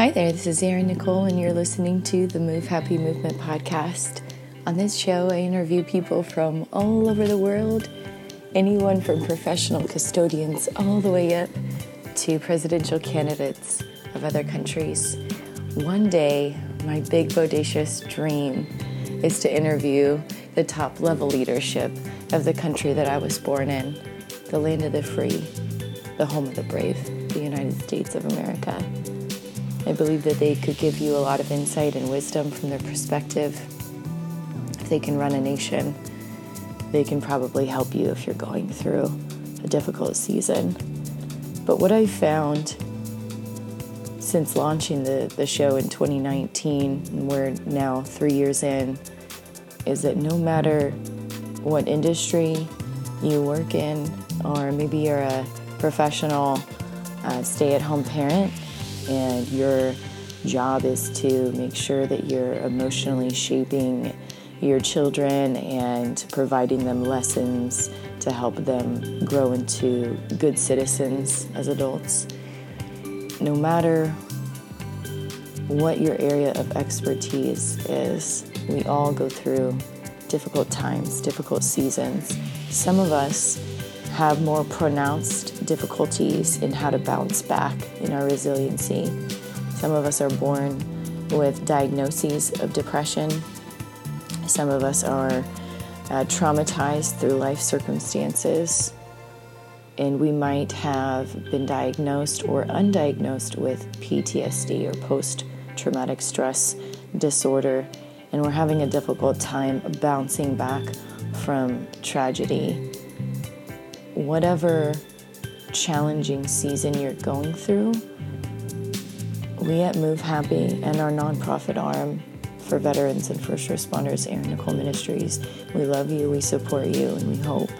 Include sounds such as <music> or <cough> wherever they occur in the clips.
Hi there, this is Erin Nicole, and you're listening to the Move Happy Movement podcast. On this show, I interview people from all over the world, anyone from professional custodians all the way up to presidential candidates of other countries. One day, my big bodacious dream is to interview the top level leadership of the country that I was born in, the land of the free, the home of the brave, the United States of America. I believe that they could give you a lot of insight and wisdom from their perspective. If they can run a nation, they can probably help you if you're going through a difficult season. But what I found since launching the, the show in 2019, and we're now three years in, is that no matter what industry you work in, or maybe you're a professional uh, stay at home parent and your job is to make sure that you're emotionally shaping your children and providing them lessons to help them grow into good citizens as adults. No matter what your area of expertise is, we all go through difficult times, difficult seasons. Some of us have more pronounced difficulties in how to bounce back in our resiliency. Some of us are born with diagnoses of depression. Some of us are uh, traumatized through life circumstances. And we might have been diagnosed or undiagnosed with PTSD or post traumatic stress disorder. And we're having a difficult time bouncing back from tragedy whatever challenging season you're going through, we at Move Happy and our nonprofit arm for veterans and first responders, Erin Nicole Ministries, we love you, we support you, and we hope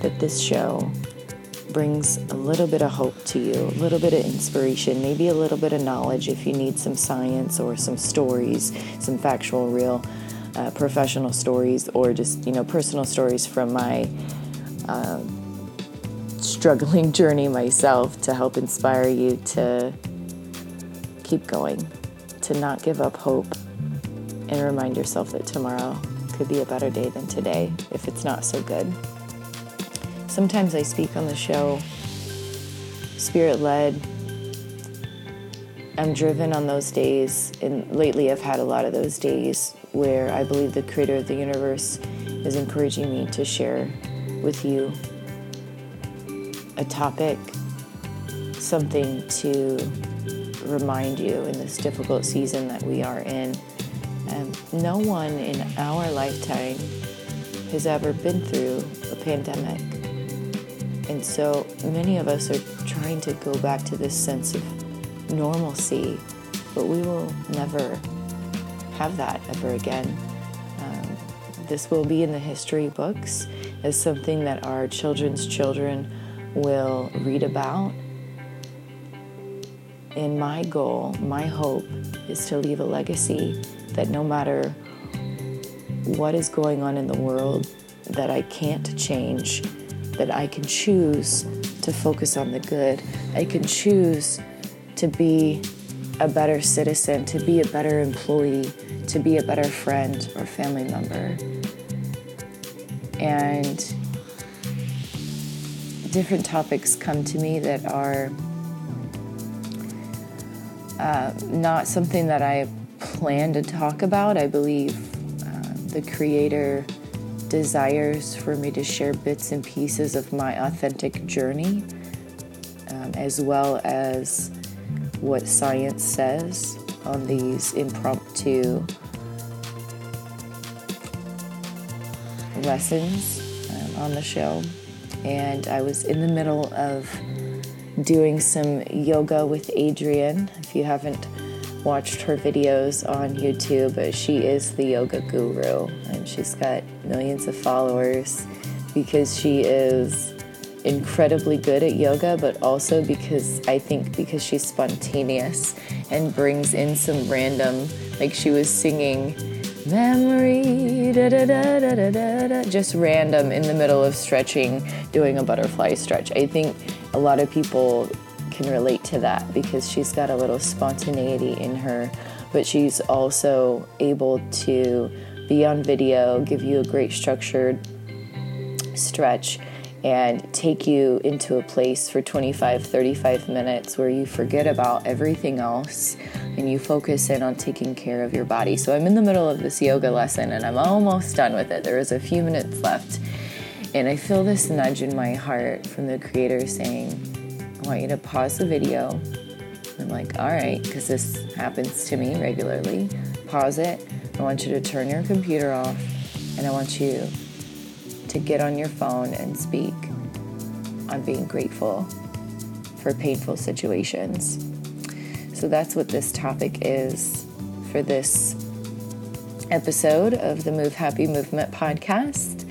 that this show brings a little bit of hope to you, a little bit of inspiration, maybe a little bit of knowledge if you need some science or some stories, some factual, real, uh, professional stories, or just you know personal stories from my. Uh, struggling <laughs> journey myself to help inspire you to keep going, to not give up hope, and remind yourself that tomorrow could be a better day than today if it's not so good. Sometimes I speak on the show spirit led. I'm driven on those days, and lately I've had a lot of those days where I believe the creator of the universe is encouraging me to share with you a topic, something to remind you in this difficult season that we are in. Um, no one in our lifetime has ever been through a pandemic. And so many of us are trying to go back to this sense of normalcy, but we will never have that ever again. Um, this will be in the history books as something that our children's children will read about. And my goal, my hope, is to leave a legacy that no matter what is going on in the world that I can't change, that I can choose to focus on the good. I can choose to be a better citizen, to be a better employee, to be a better friend or family member. And different topics come to me that are uh, not something that I plan to talk about. I believe uh, the Creator desires for me to share bits and pieces of my authentic journey, um, as well as what science says on these impromptu lessons um, on the show and I was in the middle of doing some yoga with Adriene. If you haven't watched her videos on YouTube, uh, she is the yoga guru and she's got millions of followers because she is incredibly good at yoga, but also because I think because she's spontaneous and brings in some random, like she was singing memory, da, da, da, just random in the middle of stretching, doing a butterfly stretch. I think a lot of people can relate to that because she's got a little spontaneity in her, but she's also able to be on video, give you a great structured stretch, and take you into a place for 25, 35 minutes where you forget about everything else and you focus in on taking care of your body. So I'm in the middle of this yoga lesson and I'm almost done with it. There is a few minutes left. And I feel this nudge in my heart from the creator saying, I want you to pause the video. I'm like, all right, because this happens to me regularly. Pause it. I want you to turn your computer off and I want you to get on your phone and speak on being grateful for painful situations. So that's what this topic is for this episode of the Move Happy Movement podcast.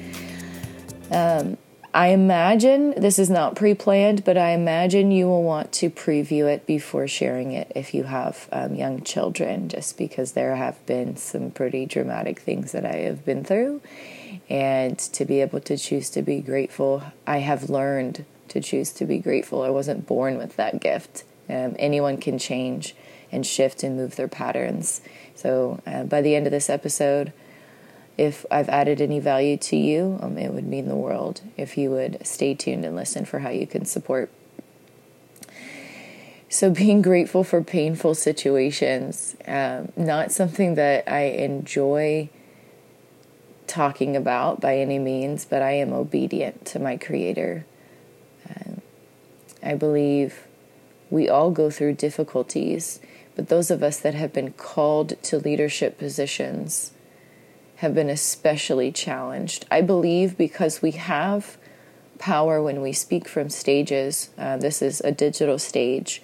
Um, I imagine this is not pre planned, but I imagine you will want to preview it before sharing it if you have um, young children, just because there have been some pretty dramatic things that I have been through. And to be able to choose to be grateful, I have learned to choose to be grateful. I wasn't born with that gift. Um, anyone can change and shift and move their patterns. So uh, by the end of this episode, if I've added any value to you, um, it would mean the world if you would stay tuned and listen for how you can support. So, <laughs> being grateful for painful situations, um, not something that I enjoy talking about by any means, but I am obedient to my Creator. Um, I believe we all go through difficulties, but those of us that have been called to leadership positions, have been especially challenged. I believe because we have power when we speak from stages. Uh, this is a digital stage.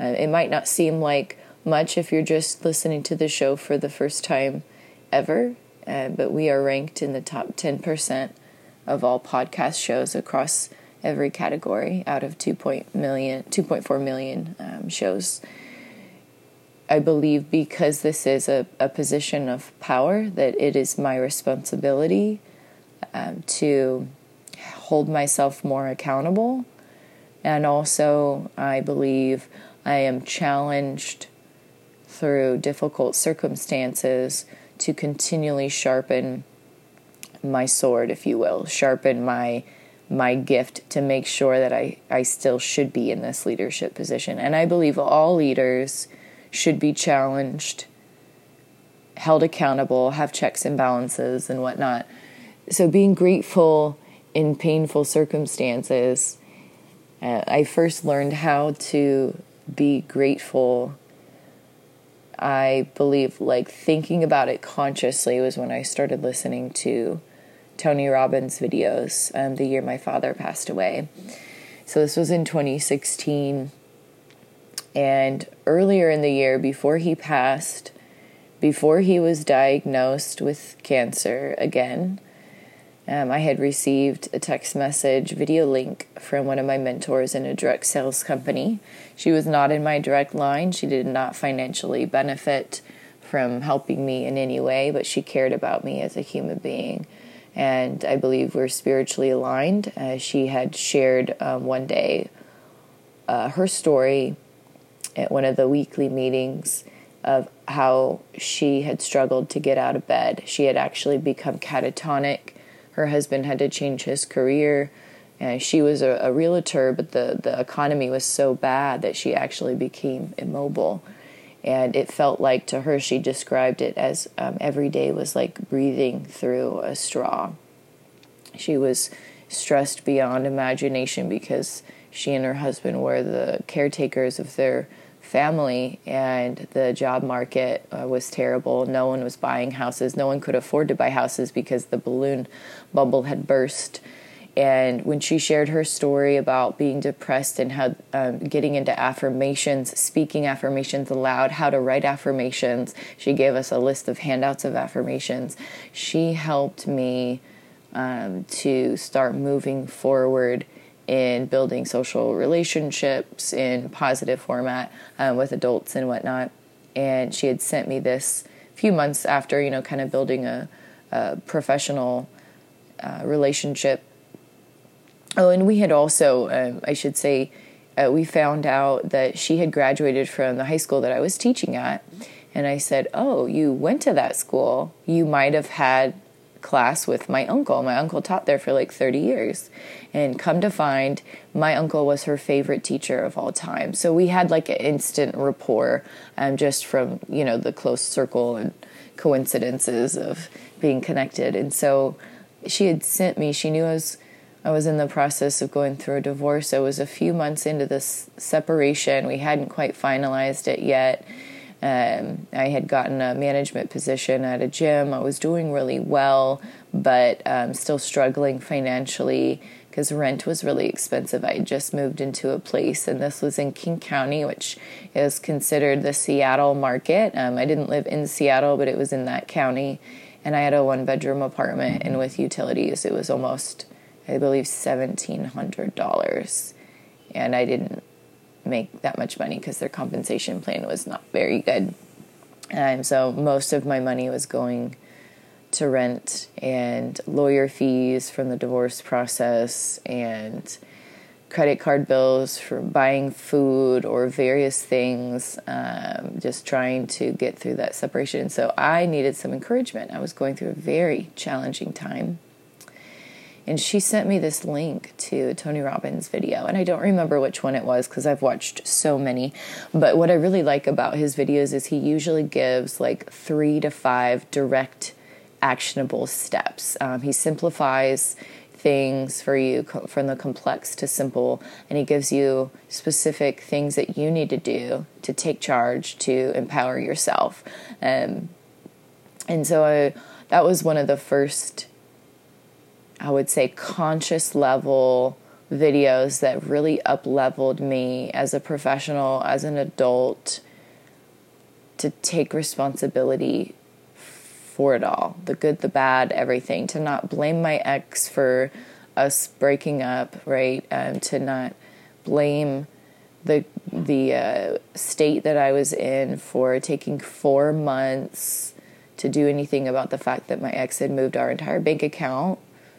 Uh, it might not seem like much if you're just listening to the show for the first time ever, uh, but we are ranked in the top 10% of all podcast shows across every category out of 2.4 million um, shows I believe because this is a, a position of power, that it is my responsibility um, to hold myself more accountable. And also, I believe I am challenged through difficult circumstances to continually sharpen my sword, if you will, sharpen my my gift to make sure that I, I still should be in this leadership position. And I believe all leaders should be challenged, held accountable, have checks and balances and whatnot. So, being grateful in painful circumstances, uh, I first learned how to be grateful. I believe, like thinking about it consciously was when I started listening to Tony Robbins videos um, the year my father passed away. So, this was in 2016. And earlier in the year, before he passed, before he was diagnosed with cancer again, um, I had received a text message video link from one of my mentors in a direct sales company. She was not in my direct line. She did not financially benefit from helping me in any way, but she cared about me as a human being. And I believe we're spiritually aligned. Uh, she had shared um, one day uh, her story at one of the weekly meetings of how she had struggled to get out of bed. She had actually become catatonic. Her husband had to change his career. And she was a, a realtor, but the, the economy was so bad that she actually became immobile. And it felt like to her, she described it as um, every day was like breathing through a straw. She was stressed beyond imagination because she and her husband were the caretakers of their family and the job market uh, was terrible. No one was buying houses. No one could afford to buy houses because the balloon bubble had burst. And when she shared her story about being depressed and how um, getting into affirmations, speaking affirmations aloud, how to write affirmations, she gave us a list of handouts of affirmations. She helped me um, to start moving forward in building social relationships in positive format um, with adults and whatnot. And she had sent me this few months after, you know, kind of building a, a professional uh, relationship. Oh, and we had also, um, I should say, uh, we found out that she had graduated from the high school that I was teaching at. And I said, Oh, you went to that school. You might have had class with my uncle. My uncle taught there for like 30 years. And come to find, my uncle was her favorite teacher of all time. So we had like an instant rapport um, just from, you know, the close circle and coincidences of being connected. And so she had sent me, she knew I was. I was in the process of going through a divorce. I was a few months into this separation. We hadn't quite finalized it yet um, I had gotten a management position at a gym. I was doing really well, but um, still struggling financially because rent was really expensive. I had just moved into a place, and this was in King County, which is considered the Seattle market. Um, I didn't live in Seattle, but it was in that county. And I had a one bedroom apartment, and with utilities, it was almost, I believe, $1,700. And I didn't make that much money because their compensation plan was not very good. And so most of my money was going to rent and lawyer fees from the divorce process and credit card bills for buying food or various things, um, just trying to get through that separation. So I needed some encouragement. I was going through a very challenging time and she sent me this link to Tony Robbins video and I don't remember which one it was because I've watched so many. But what I really like about his videos is he usually gives like 3 to 5 direct actionable steps. Um, he simplifies things for you from the complex to simple and he gives you specific things that you need to do to take charge to empower yourself. Um, and so I, that was one of the first I would say, conscious level videos that really up leveled me as a professional, as an adult, to take responsibility for it all the good, the bad, everything. To not blame my ex for us breaking up, right? Um, to not blame the the uh, state that I was in for taking four months to do anything about the fact that my ex had moved our entire bank account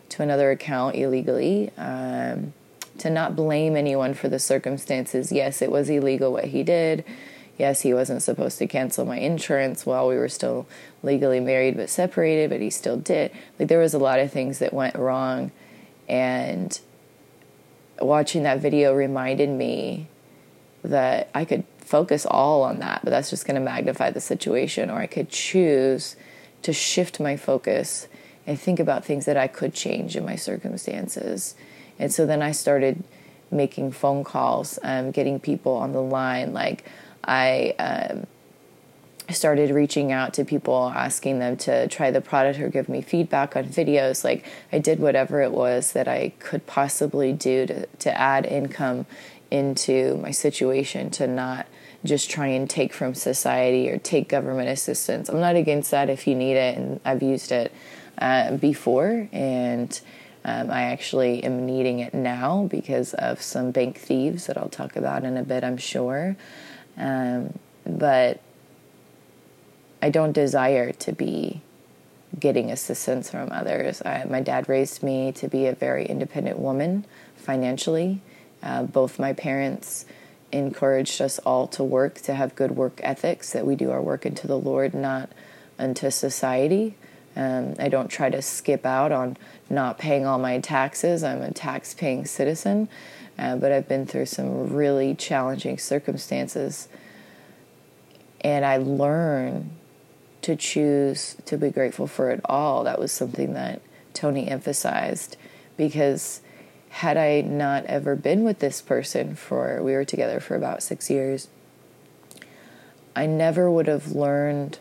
to another account illegally. Um, to not blame anyone for the circumstances. Yes, it was illegal what he did. Yes, he wasn't supposed to cancel my insurance while we were still legally married but separated, but he still did. Like there was a lot of things that went wrong and watching that video reminded me that I could focus all on that, but that's just going to magnify the situation or I could choose to shift my focus and think about things that I could change in my circumstances. And so then I started making phone calls, um, getting people on the line. Like I um, started reaching out to people, asking them to try the product or give me feedback on videos. Like I did whatever it was that I could possibly do to, to add income into my situation to not just try and take from society or take government assistance. I'm not against that if you need it, and I've used it uh, before, and um, I actually am needing it now because of some bank thieves that I'll talk about in a bit, I'm sure. Um, but I don't desire to be getting assistance from others. I, my dad raised me to be a very independent woman financially. Uh, both my parents encouraged us all to work, to have good work ethics, that we do our work into the Lord, not unto society. Um, I don't try to skip out on not paying all my taxes. I'm a tax paying citizen, uh, but I've been through some really challenging circumstances. And I learned to choose to be grateful for it all. That was something that Tony emphasized because had I not ever been with this person for, we were together for about six years, I never would have learned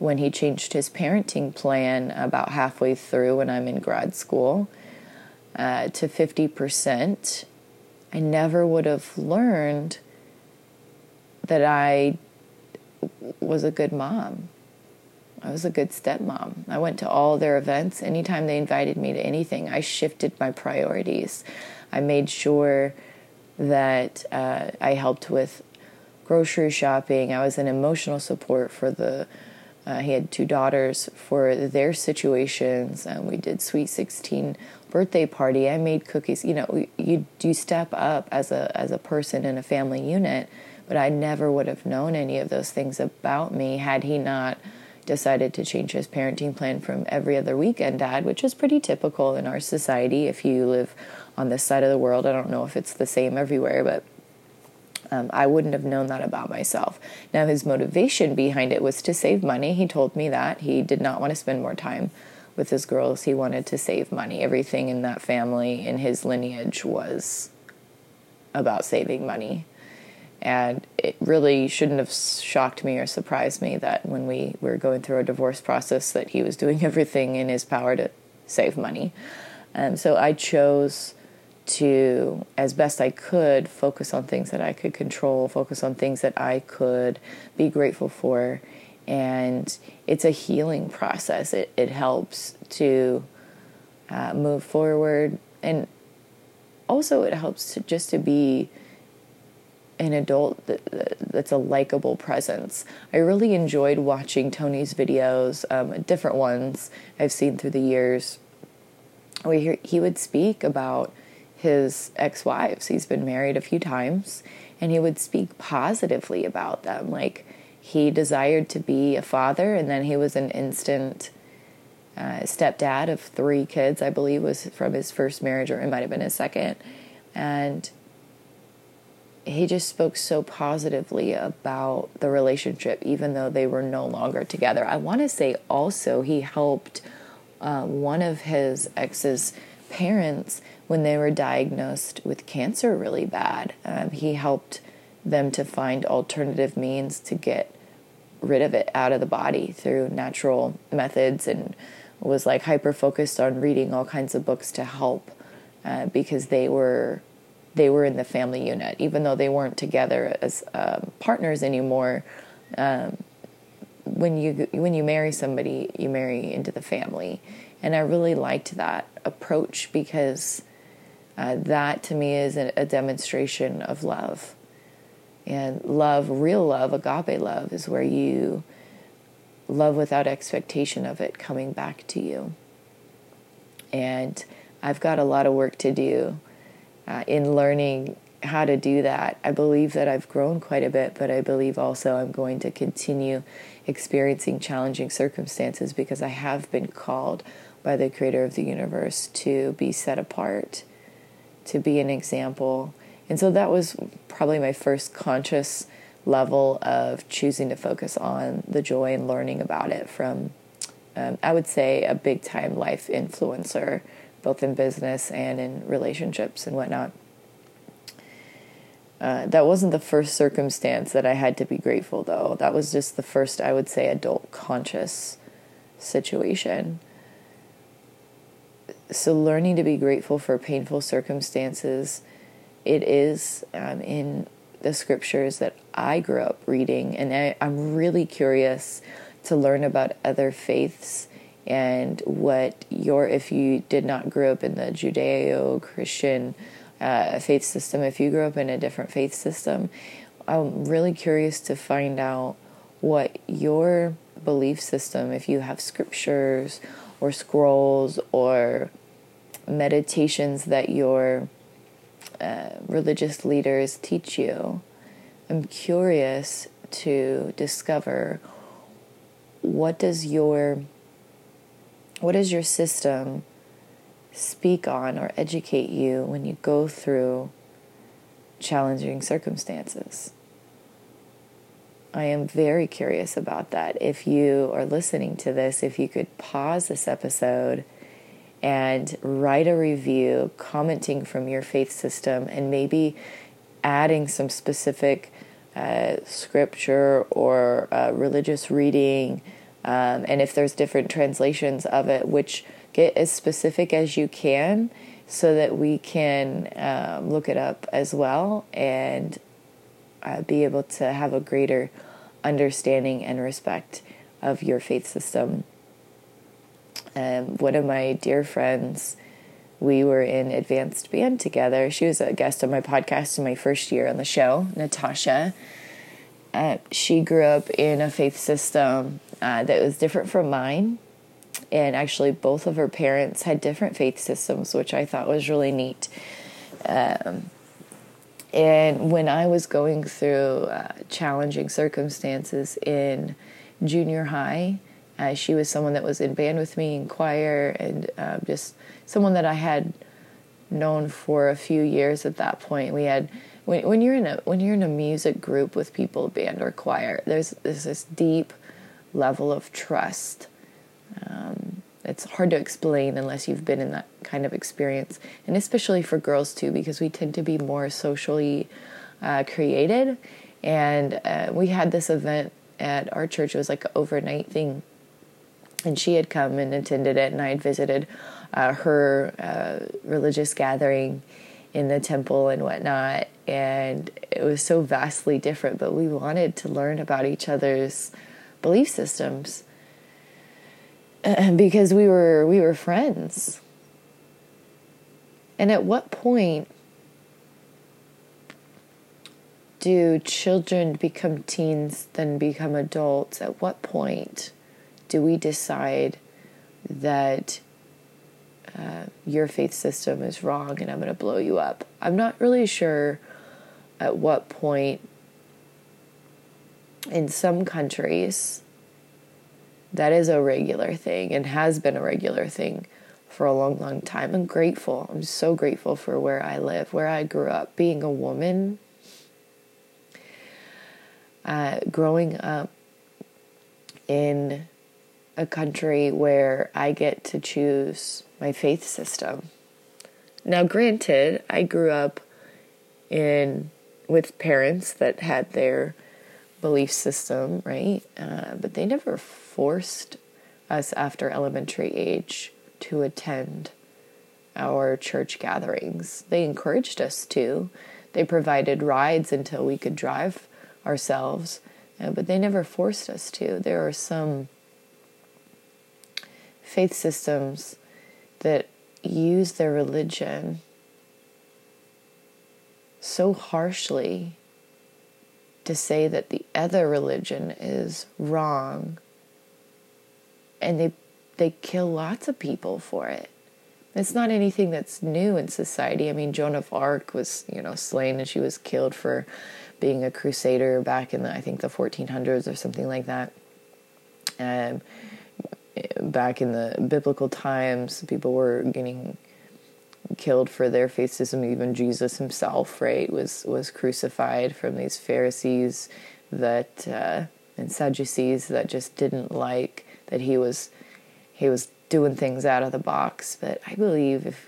when he changed his parenting plan about halfway through when I'm in grad school uh, to 50%, I never would have learned that I was a good mom. I was a good stepmom. I went to all their events. Anytime they invited me to anything, I shifted my priorities. I made sure that uh, I helped with grocery shopping. I was an emotional support for the uh, he had two daughters for their situations. We did sweet sixteen birthday party. I made cookies. You know, you you step up as a as a person in a family unit. But I never would have known any of those things about me had he not decided to change his parenting plan from every other weekend dad, which is pretty typical in our society if you live on this side of the world. I don't know if it's the same everywhere, but um, I wouldn't have known that about myself. Now, his motivation behind it was to save money. He told me that. He did not want to spend more time with his girls. He wanted to save money. Everything in that family, in his lineage, was about saving money. And it really shouldn't have shocked me or surprised me that when we were going through a divorce process that he was doing <laughs> everything in his power to save money. And so I chose to, as best I could, focus on things that I could control, focus on things that I could be grateful for. And it's a healing process. It, it helps to uh, move forward. And also, it helps to just to be an adult that, that's a likable presence. I really enjoyed watching Tony's videos, um, different ones I've seen through the years, where he would speak about his ex wives. He's been married a few times, and he would speak positively about them. Like he desired to be a father, and then he was an instant uh, stepdad of three kids, I believe, was from his first marriage, or it might have been his second. And he just spoke so positively about the relationship, even though they were no longer together. I want to say also he helped uh, one of his ex's parents when they were diagnosed with cancer really bad. Um, he helped them to find alternative means to get rid of it out of the body through natural methods and was like hyper focused on reading all kinds of books to help uh, because they were they were in the family unit, even though they weren't together as um, partners anymore. Um, when you when you marry somebody, you marry into the family, and I really liked that approach because uh, that to me is a, a demonstration of love, and love, real love, agape love, is where you love without expectation of it coming back to you. And I've got a lot of work to do uh, in learning how to do that. I believe that I've grown quite a bit, but I believe also I'm going to continue experiencing challenging circumstances because I have been called by the creator of the universe to be set apart, to be an example. And so that was probably my first conscious level of choosing to focus on the joy and learning about it from, um, I would say, a big time life influencer both in business and in relationships and whatnot. Uh, that wasn't the first circumstance that I had to be grateful, though. That was just the first, I would say, adult conscious situation. So, learning to be grateful for painful circumstances, it is um, in the scriptures that I grew up reading, and I, I'm really curious to learn about other faiths and what your if you did not grow up in the Judeo-Christian uh, faith system, if you grew up in a different faith system, I'm really curious to find out what your belief system, if you have scriptures or scrolls or meditations that your uh, religious leaders teach you. I'm curious to discover what does your what does your system speak on or educate you when you go through challenging circumstances? I am very curious about that. If you are listening to this, if you could pause this episode and write a review commenting from your faith system and maybe adding some specific uh, scripture or uh, religious reading um, and if there's different translations of it, which get as specific as you can so that we can um, look it up as well and uh, be able to have a greater understanding and respect of your faith system. Um, one of my dear friends, we were in advanced band together. She was a guest on my podcast in my first year on the show, Natasha uh, she grew up in a faith system uh, that was different from mine. And actually, both of her parents had different faith systems, which I thought was really neat. Um, and when I was going through uh, challenging circumstances in junior high, uh, she was someone that was in band with me in choir and uh, just someone that I had known for a few years at that point. We had when, when you're in a when you're in a music group with people, band or choir, there's there's this deep level of trust. Um, it's hard to explain unless you've been in that kind of experience, and especially for girls too, because we tend to be more socially uh, created. And uh, we had this event at our church. It was like an overnight thing, and she had come and attended it, and I had visited uh, her uh, religious gathering in the temple and whatnot. And it was so vastly different, but we wanted to learn about each other's belief systems <clears throat> because we were we were friends. And at what point do children become teens, then become adults? At what point do we decide that uh, your faith system is wrong and I'm going to blow you up? I'm not really sure at what point in some countries that is a regular thing and has been a regular thing for a long, long time. I'm grateful. I'm so grateful for where I live, where I grew up, being a woman, uh, growing up in a country where I get to choose my faith system. Now, granted, I grew up in with parents that had their belief system, right? Uh, but they never forced us after elementary age to attend our church gatherings. They encouraged us to. They provided rides until we could drive ourselves, uh, but they never forced us to. There are some faith systems that use their religion so harshly to say that the other religion is wrong. And they they kill lots of people for it. It's not anything that's new in society. I mean joan of arc was you know slain and she was killed for being a crusader back in the i think the 1400s or something like that. Um, back in the biblical times people were getting killed for their faith system. Even Jesus himself, right, was was crucified from these Pharisees that uh, and Sadducees that just didn't like that he was he was doing things out of the box. But I believe if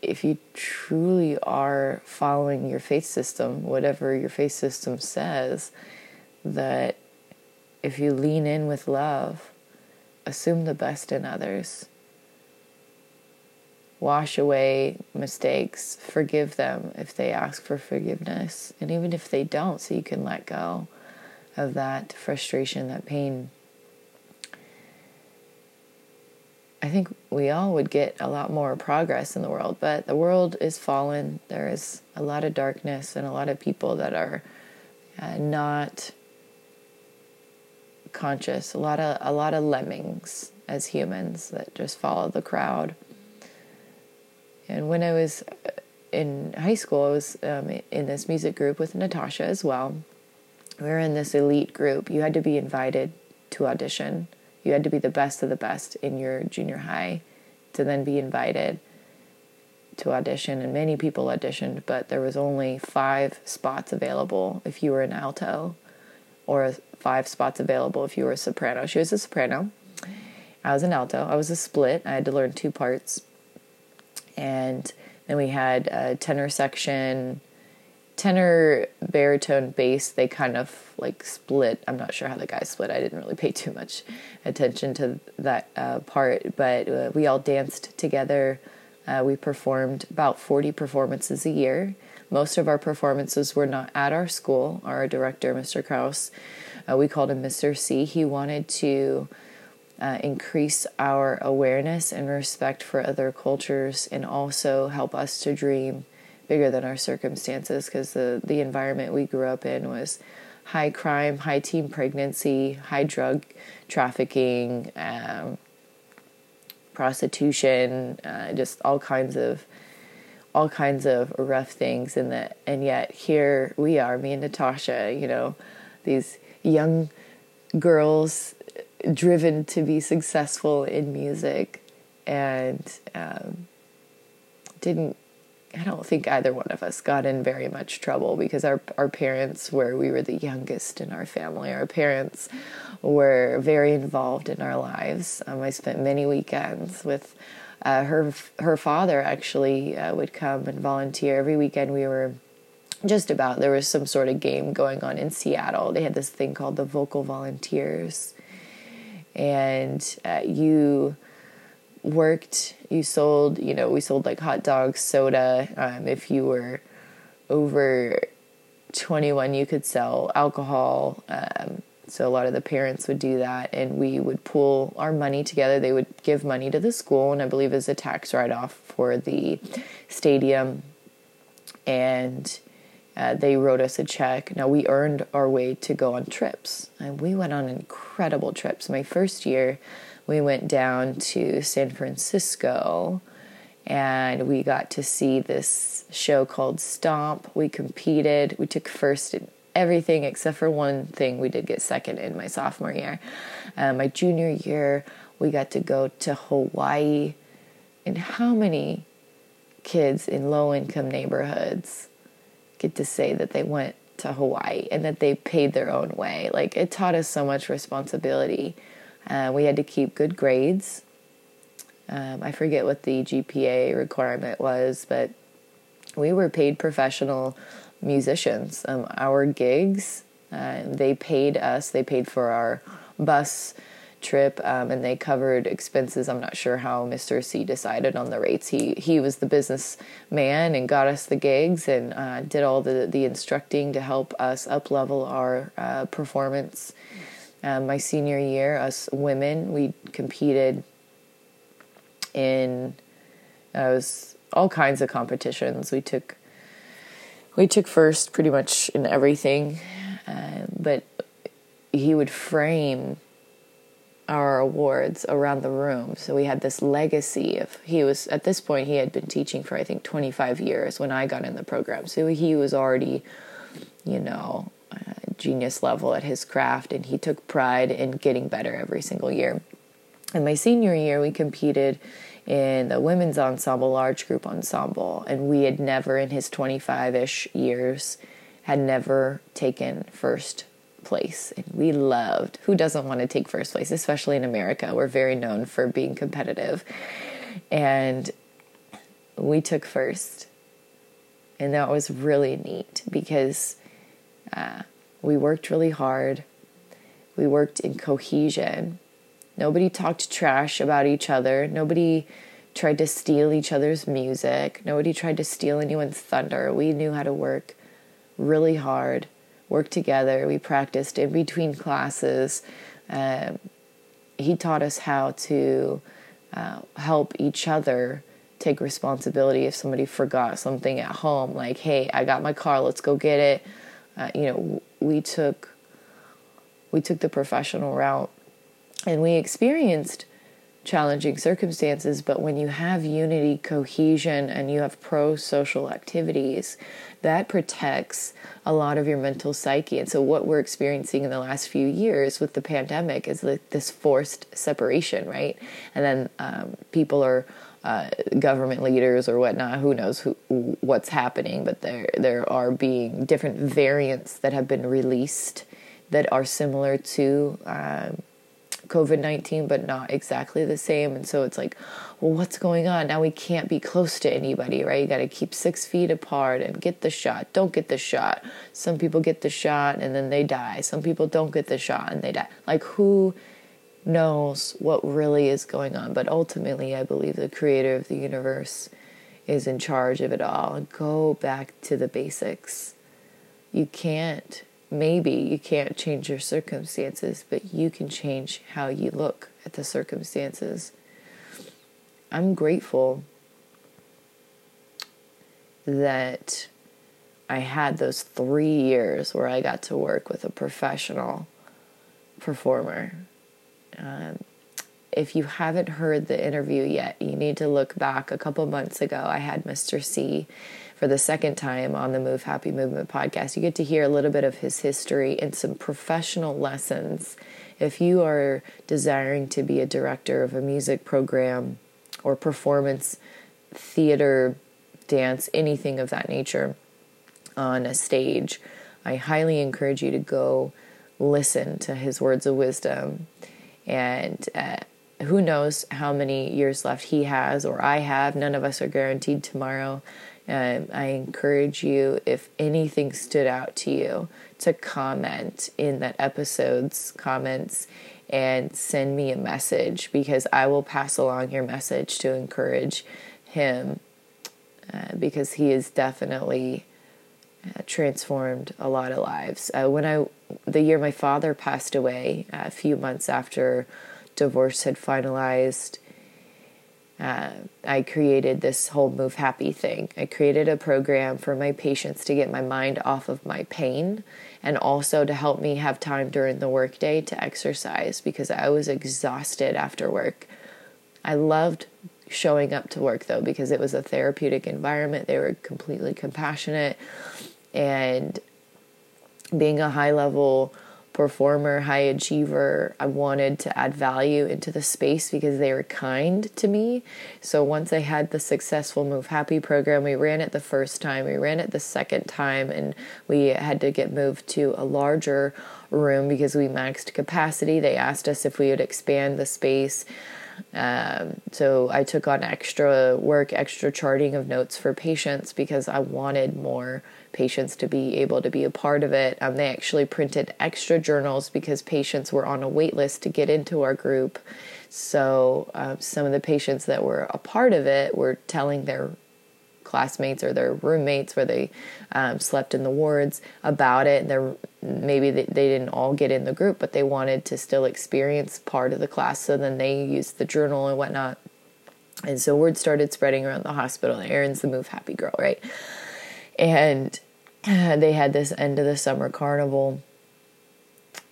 if you truly are following your faith system, whatever your faith system says, that if you lean in with love, assume the best in others wash away mistakes, forgive them if they ask for forgiveness, and even if they don't, so you can let go of that frustration, that pain. I think we all would get a lot more progress in the world, but the world is fallen. There is a lot of darkness and a lot of people that are uh, not conscious. A lot of a lot of lemmings as humans that just follow the crowd. And when I was uh, in high school, I was um, in this music group with Natasha as well. We were in this elite group. You had to be invited to audition. You had to be the best of the best in your junior high to then be invited to audition. And many people auditioned, but there was only five spots available if you were an alto, or five spots available if you were a soprano. She was a soprano. I was an alto. I was a split. I had to learn two parts and then we had a tenor section tenor baritone bass they kind of like split i'm not sure how the guys split i didn't really pay too much attention to that uh, part but uh, we all danced together uh, we performed about 40 performances a year most of our performances were not at our school. Our director mr kraus uh, we called him mr c. He wanted to uh, increase our awareness and respect for other cultures and also help us to dream bigger than our circumstances because the, the environment we grew up in was high crime, high teen pregnancy, high drug trafficking, um, prostitution, uh, just all kinds of all kinds of rough things and that and yet here we are me and natasha you know these young girls driven to be successful in music and um, didn't I don't think either one of us got in very much trouble because our our parents were we were the youngest in our family. Our parents were very involved in our lives. Um, I spent many weekends with uh, her. Her father actually uh, would come and volunteer every weekend. We were just about there was some sort of game going on in Seattle. They had this thing called the Vocal Volunteers, and uh, you worked, you sold, you know, we sold like hot dogs, soda. Um, if you were over 21, you could sell alcohol. Um, so a lot of the parents would do that, and we would pool our money together. They would give money to the school, and I believe as a tax write off for the stadium. And uh, they wrote us a check. Now we earned our way to go on trips, and we went on incredible trips. My first year, we went down to San Francisco and we got to see this show called Stomp. We competed. We took first everything except for one thing. We did get second in my sophomore year. Uh, my junior year, we got to go to Hawaii. And how many kids in low income neighborhoods get to say that they went to Hawaii and that they paid their own way? Like, it taught us so much responsibility uh, we had to keep good grades. Um, I forget what the GPA requirement was, but we were paid professional musicians. Um, our gigs, uh, they paid us, they paid for our bus trip um, and they covered expenses. I'm not sure how Mr. C decided on the rates. He he was the business man and got us the gigs and uh, did all the the instructing to help us up level our uh, performance um, my senior year, us women, we competed in uh, was all kinds of competitions. We took we took first pretty much in everything, uh, but he would frame our awards around the room. So we had this legacy of he was at this point he had been teaching for I think 25 years when I got in the program. So he was already, you know, genius level at his craft, and he took pride in getting better every single year. In my senior year, we competed in the women's ensemble, large group ensemble, and we had never, in his 25 ish years, had never taken first place. And we loved who doesn't want to take first place, especially in America. We're very known for being competitive. And we took first. And that was really neat because uh, we worked really hard. We worked in cohesion. Nobody talked trash about each other. Nobody tried to steal each other's music. Nobody tried to steal anyone's thunder. We knew how to work really hard, work together. We practiced in between classes. Um, he taught us how to uh, help each other take responsibility if somebody forgot something at home. Like, hey, I got my car, let's go get it. Uh, you know, we took we took the professional route and we experienced challenging circumstances but when you have unity cohesion and you have pro social activities that protects a lot of your mental psyche and so what we're experiencing in the last few years with the pandemic is like this forced separation right and then um, people are uh, government leaders or whatnot. Who knows who, what's happening? But there there are being different variants that have been released that are similar to uh, COVID nineteen, but not exactly the same. And so it's like, well, what's going on now? We can't be close to anybody, right? You got to keep six feet apart and get the shot. Don't get the shot. Some people get the shot and then they die. Some people don't get the shot and they die. Like who? knows what really is going on. But ultimately, I believe the creator of the universe is in charge of it all. Go back to the basics. You can't, maybe you can't change your circumstances, but you can change how you look at the circumstances. I'm grateful that I had those three years where I got to work with a professional performer. Um, if you haven't heard the interview yet, you need to look back. A couple months ago, I had Mr. C for the second time on the Move Happy Movement podcast. You get to hear a little bit of his history and some professional lessons. If you are desiring to be a director of a music program or performance, theater, dance, anything of that nature on a stage, I highly encourage you to go listen to his words of wisdom. And uh, who knows how many years left he has or I have. None of us are guaranteed tomorrow. Um, I encourage you, if anything stood out to you, to comment in that episode's comments and send me a message because I will pass along your message to encourage him uh, because he is definitely uh, transformed a lot of lives. Uh, when I, the year my father passed away, a few months after divorce had finalized, uh, I created this whole Move Happy thing. I created a program for my patients to get my mind off of my pain and also to help me have time during the workday to exercise because I was exhausted after work. I loved showing up to work though because it was a therapeutic environment. They were completely compassionate and being a high level performer, high achiever. I wanted to add value into the space because they were kind to me. So once I had the successful Move Happy program, we ran it the first time, we ran it the second time, and we had to get moved to a larger room because we maxed capacity. They asked us if we would expand the space. Um, so I took on extra work, extra charting of notes for patients because I wanted more patients to be able to be a part of it. Um, they actually printed extra journals because patients were on a wait list to get into our group. So uh, some of the patients that were a part of it were telling their classmates or their roommates where they um, slept in the wards about it. They're, maybe they, they didn't all get in the group, but they wanted to still experience part of the class. So then they used the journal and whatnot. And so word started spreading around the hospital. Erin's the Move Happy girl, right? And <clears throat> they had this end of the summer carnival.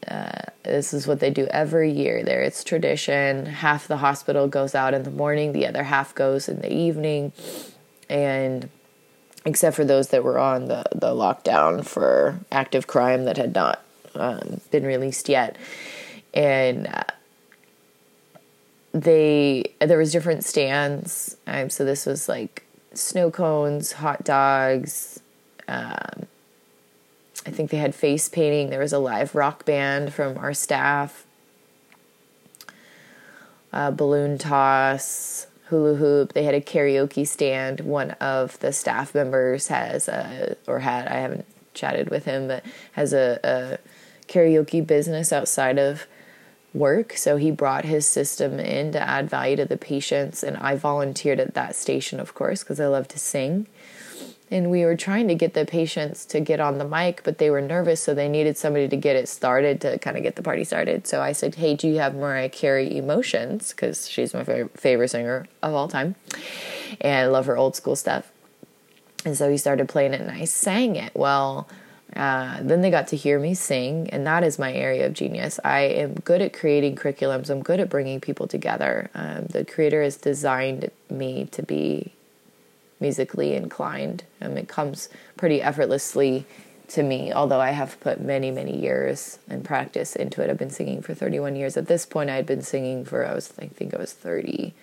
Uh, this is what they do every year there. It's tradition. Half the hospital goes out in the morning, the other half goes in the evening. And except for those that were on the, the lockdown for active crime that had not um, been released yet. And uh, they, there was different stands. Um, so this was like snow cones, hot dogs. Um, I think they had face painting. There was a live rock band from our staff. Uh, balloon toss, hula hoop. They had a karaoke stand. One of the staff members has a, or had, I haven't chatted with him, but has a, a karaoke business outside of work. So he brought his system in to add value to the patients. And I volunteered at that station, of course, because I love to sing. And we were trying to get the patients to get on the mic, but they were nervous, so they needed somebody to get it started to kind of get the party started. So I said, Hey, do you have Mariah Carey emotions? Because she's my favorite singer of all time. And I love her old school stuff. And so he started playing it, and I sang it. Well, uh, then they got to hear me sing, and that is my area of genius. I am good at creating curriculums. I'm good at bringing people together. Um, the creator has designed me to be musically inclined. Um, it comes pretty effortlessly to me, although I have put many, many years and practice into it. I've been singing for 31 years. At this point, I had been singing for I was I think I was 30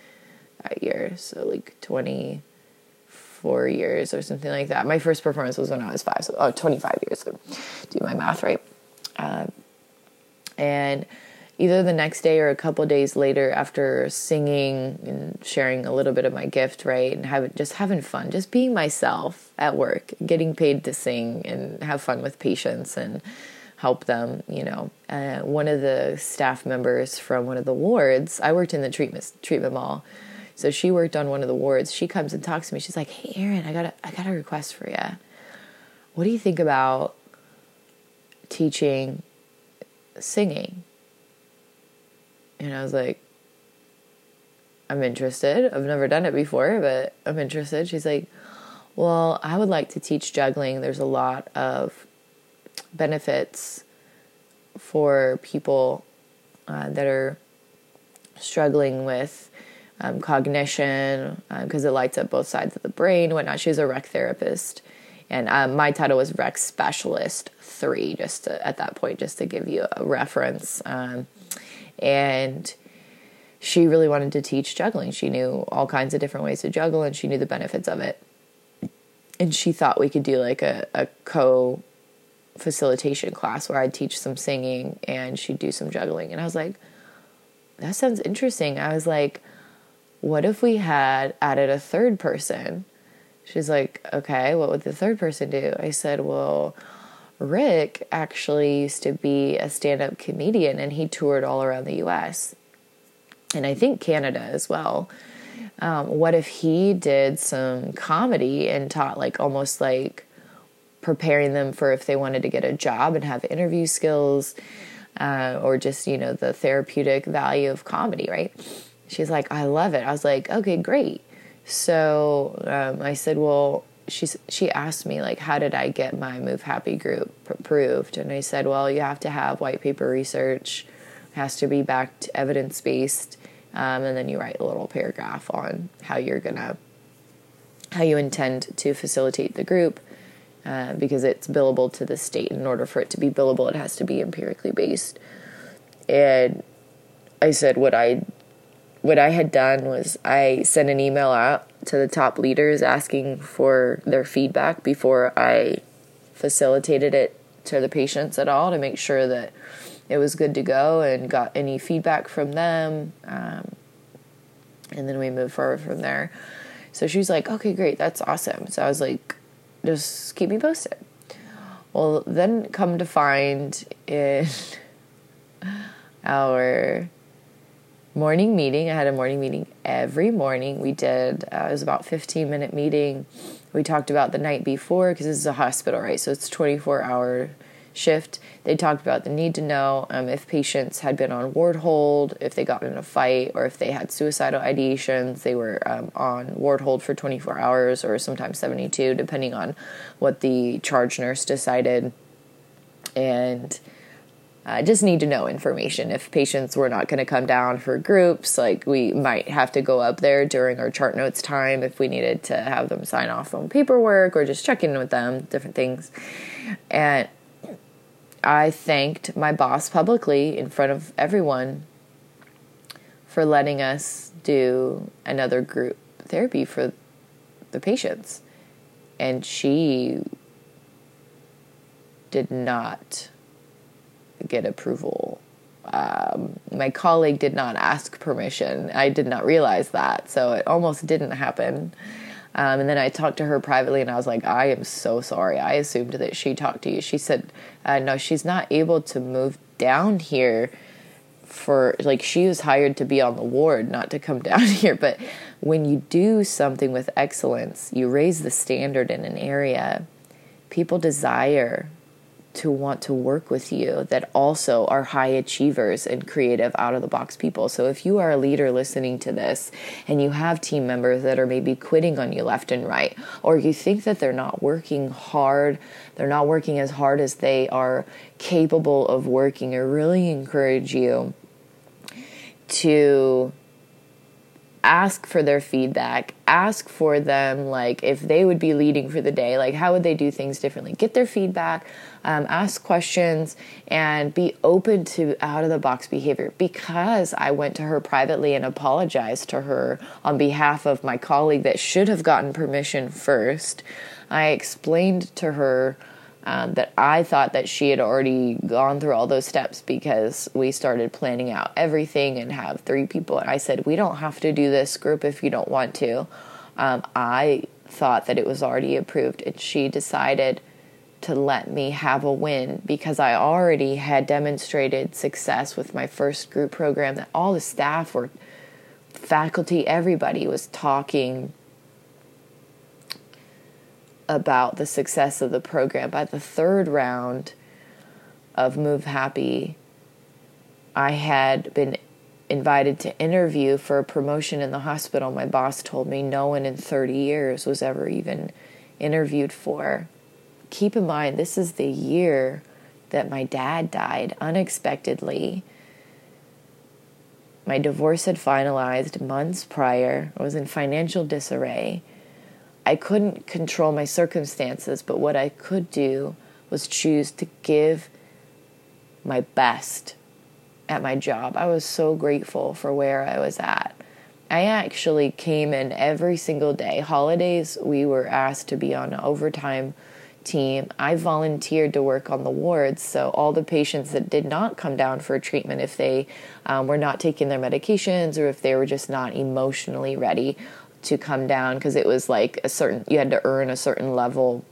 that year, so like 20 four years or something like that. My first performance was when I was five, so oh, 25 years. So do my math right. Um, and either the next day or a couple days later, after singing and sharing a little bit of my gift, right, and having just having fun, just being myself at work, getting paid to sing and have fun with patients and help them. You know, uh, one of the staff members from one of the wards, I worked in the treatment treatment mall so she worked on one of the wards. She comes and talks to me. She's like, "Hey, Erin, I got a I got a request for you. What do you think about teaching singing?" And I was like, "I'm interested. I've never done it before, but I'm interested." She's like, well, I would like to teach juggling. There's a lot of benefits for people uh, that are struggling with um, cognition because um, it lights up both sides of the brain whatnot. She's a rec therapist. And um, my title was rec specialist three, just to, at that point, just to give you a reference. Um, and she really wanted to teach juggling. She knew all kinds of different ways to juggle and she knew the benefits of it. And she thought we could do like a, a co facilitation class where I'd teach some singing and she'd do some juggling. And I was like, that sounds interesting. I was like, what if we had added a third person? She's like, okay, what would the third person do? I said, well, Rick actually used to be a stand up comedian and he toured all around the US and I think Canada as well. Um, what if he did some comedy and taught like almost like preparing them for if they wanted to get a job and have interview skills uh, or just you know the therapeutic value of comedy right she's like i love it. I was like okay great. So um, i said well she's she asked me like how did i get my move happy group approved and i said well you have to have white paper research. It has to be backed evidence based um, and then you write a little paragraph on how you're gonna how you intend to facilitate the group uh, because it's billable to the state. In order for it to be billable it has to be empirically based. And i said what i what i had done was i sent an email out to the top leaders asking for their feedback before I facilitated it to the patients at all to make sure that it was good to go and got any feedback from them. Um, and then we moved forward from there. So she was like, okay, great, that's awesome. So I was like, just keep me posted. Well, then come to find in <laughs> our morning meeting. I had a morning meeting every morning. We did, uh, it was about 15 minute meeting. We talked about the night before because this is a hospital, right? So it's 24 hour shift. They talked about the need to know um, if patients had been on ward hold, if they got in a fight, or if they had suicidal ideations. They were um, on ward hold for 24 hours or sometimes 72, depending on what the charge nurse decided. And uh, just need to know information. If patients were not going to come down for groups, like we might have to go up there during our chart notes time if we needed to have them sign off on paperwork or just check in with them, different things. And I thanked my boss publicly in front of everyone for letting us do another group therapy for the patients. And she did not get approval. Um, my colleague did not ask permission. I did not realize that, so it almost didn't happen. Um, and then I talked to her privately, and I was like, "I am so sorry. I assumed that she talked to you." She said, uh, "No, she's not able to move down here." For like, she was hired to be on the ward, not to come <laughs> down here. But when you do something with excellence, you raise the standard in an area. People desire to want to work with you that also are high achievers and creative out of the box people. So if you are a leader listening to this and you have team members that are maybe quitting on you left and right, or you think that they're not working hard, they're not working as hard as they are capable of working, I really encourage you to ask for their feedback ask for them like if they would be leading for the day like how would they do things differently get their feedback um, ask questions, and be open to out of the box behavior. Because I went to her privately and apologized to her on behalf of my colleague that should have gotten permission first, I explained to her. Um, that I thought that she had already gone through all those steps because we started planning out everything and have three people. And I said, We don't have to do this group if you don't want to. Um, I thought that it was already approved, and she decided to let me have a win because I already had demonstrated success with my first group program that all the staff were faculty everybody was talking about the success of the program by the third round of move happy I had been invited to interview for a promotion in the hospital my boss told me no one in 30 years was ever even interviewed for. Keep in mind, this is the year that my dad died unexpectedly. My divorce had finalized months prior. I was in financial disarray. I couldn't control my circumstances, but what I could do was choose to give my best at my job. I was so grateful for where I was at. I actually came in every single day. Holidays, we were asked to be on overtime team, I volunteered to work on the wards. So, all the patients that did not come down for treatment, if they um, were not taking their medications or if they were just not emotionally ready to come down, because it was like a certain, you had to earn a certain level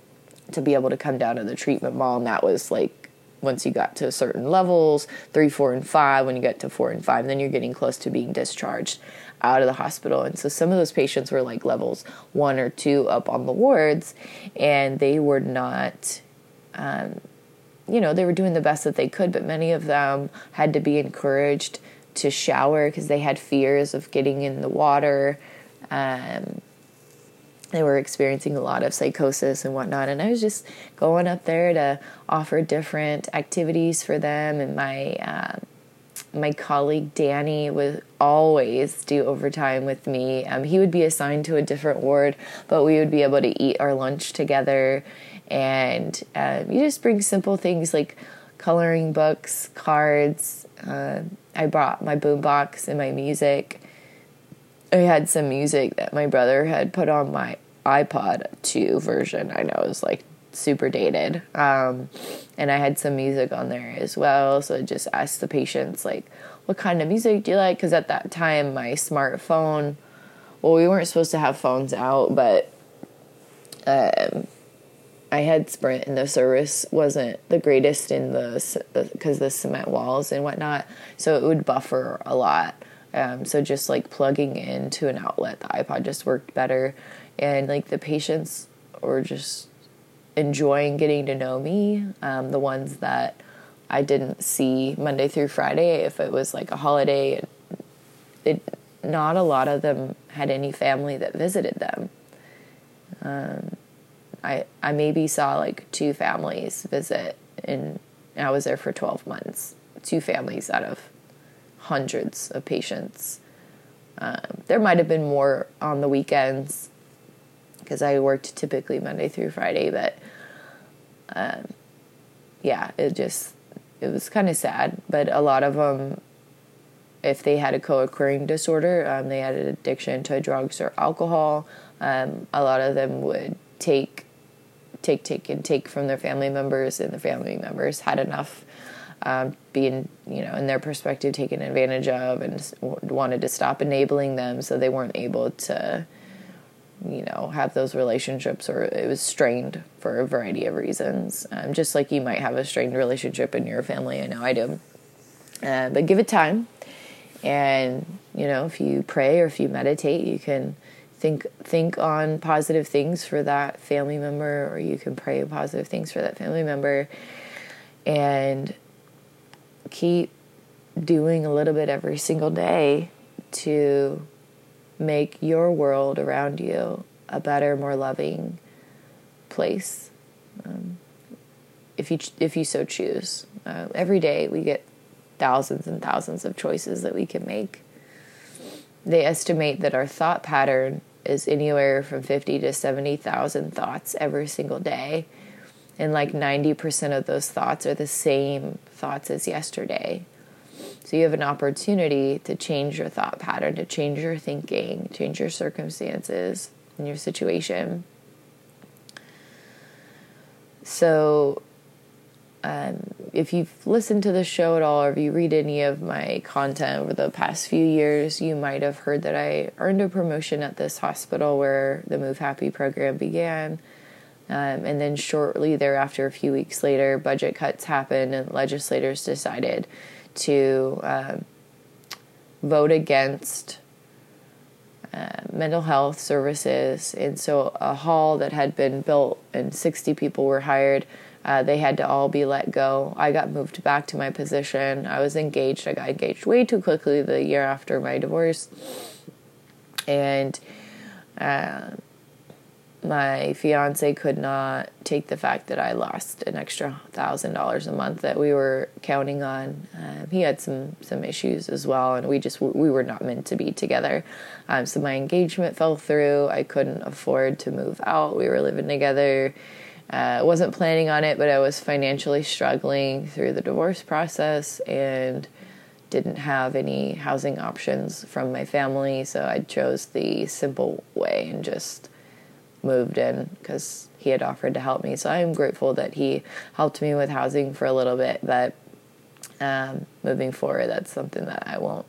to be able to come down to the treatment mall, and that was like once you got to certain levels three four and five when you get to four and five then you're getting close to being discharged out of the hospital. And so some of those patients were like levels one or two up on the wards, and they were not, um, you know, they were doing the best that they could, but many of them had to be encouraged to shower because they had fears of getting in the water. Um, they were experiencing a lot of psychosis and whatnot and i was just going up there to offer different activities for them and my um, my colleague Danny would always do overtime with me. Um, he would be assigned to a different ward, but we would be able to eat our lunch together. And um, you just bring simple things like coloring books, cards. Uh, I brought my boombox and my music. I had some music that my brother had put on my iPod 2 version. I know it was like super dated. Um, and I had some music on there as well. So I just asked the patients, like, what kind of music do you like? Because at that time, my smartphone, well, we weren't supposed to have phones out, but um, I had Sprint and the service wasn't the greatest in the, because the, the cement walls and whatnot. So it would buffer a lot. Um, so just like plugging into an outlet, the iPod just worked better. And like the patients were just enjoying getting to know me. Um, the ones that I didn't see Monday through Friday, if it was like a holiday, it, not a lot of them had any family that visited them. Um, I I maybe saw like two families visit, and I was there for twelve months. Two families out of hundreds of patients. Um, there might have been more on the weekends because I worked typically Monday through Friday, but um, yeah, it just it was kind of sad. But a lot of them, if they had a co-occurring disorder, um, they had an addiction to drugs or alcohol. Um, a lot of them would take, take, take, and take from their family members, and the family members had enough. Um, being, you know, in their perspective, taken advantage of, and wanted to stop enabling them, so they weren't able to you know have those relationships or it was strained for a variety of reasons. Um, just like you might have a strained relationship in your family. I know i do. Uh, but give it time. And you know if you pray or if you meditate you can think think on positive things for that family member or you can pray positive things for that family member. And keep doing a little bit every single day to make your world around you a better, more loving place. Um, if you if you so choose, uh, every day we get thousands and thousands of choices that we can make. They estimate that our thought pattern is anywhere from fifty to seventy thousand thoughts every single day, and like ninety percent of those thoughts are the same thoughts as yesterday. So you have an opportunity to change your thought pattern, to change your thinking, change your circumstances and your situation. So um, if you've listened to the show at all, or if you read any of my content over the past few years, you might have heard that I earned a promotion at this hospital where the Move Happy program began. Um, and then shortly thereafter, a few weeks later, budget cuts happened, and legislators decided to uh, vote against uh, mental health services. And so, a hall that had been built and 60 people were hired, uh, they had to all be let go. I got moved back to my position. I was engaged. I got engaged way too quickly the year after my divorce. And uh, my fiance could not take the fact that I lost an extra thousand dollars a month that we were counting on. Um, he had some some issues as well, and we just we were not meant to be together. Um, so my engagement fell through. I couldn't afford to move out. We were living together. I uh, wasn't planning on it, but I was financially struggling through the divorce process and didn't have any housing options from my family. So I chose the simple way and just moved in because he had offered to help me. So I'm grateful that he helped me with housing for a little bit. But um, moving forward, that's something that I won't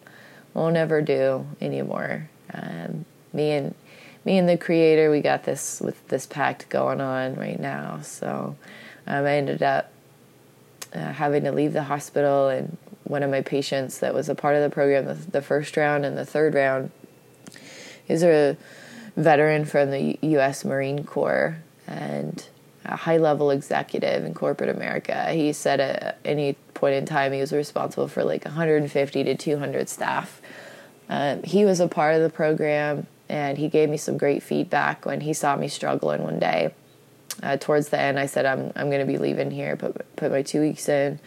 won't ever do anymore. Um, me and me and the creator, we got this with this pact going on right now. So um, I ended up uh, having to leave the hospital, and one of my patients that was a part of the program, the, the first round and the third round, is a veteran from the U.S. Marine Corps and a high level executive in corporate America. He said at any point in time he was responsible for like 150 to 200 staff. Um, he was a part of the program and he gave me some great feedback when he saw me struggling one day. Uh, towards the end, I said, I'm, I'm going to be leaving here, put, put my two weeks in.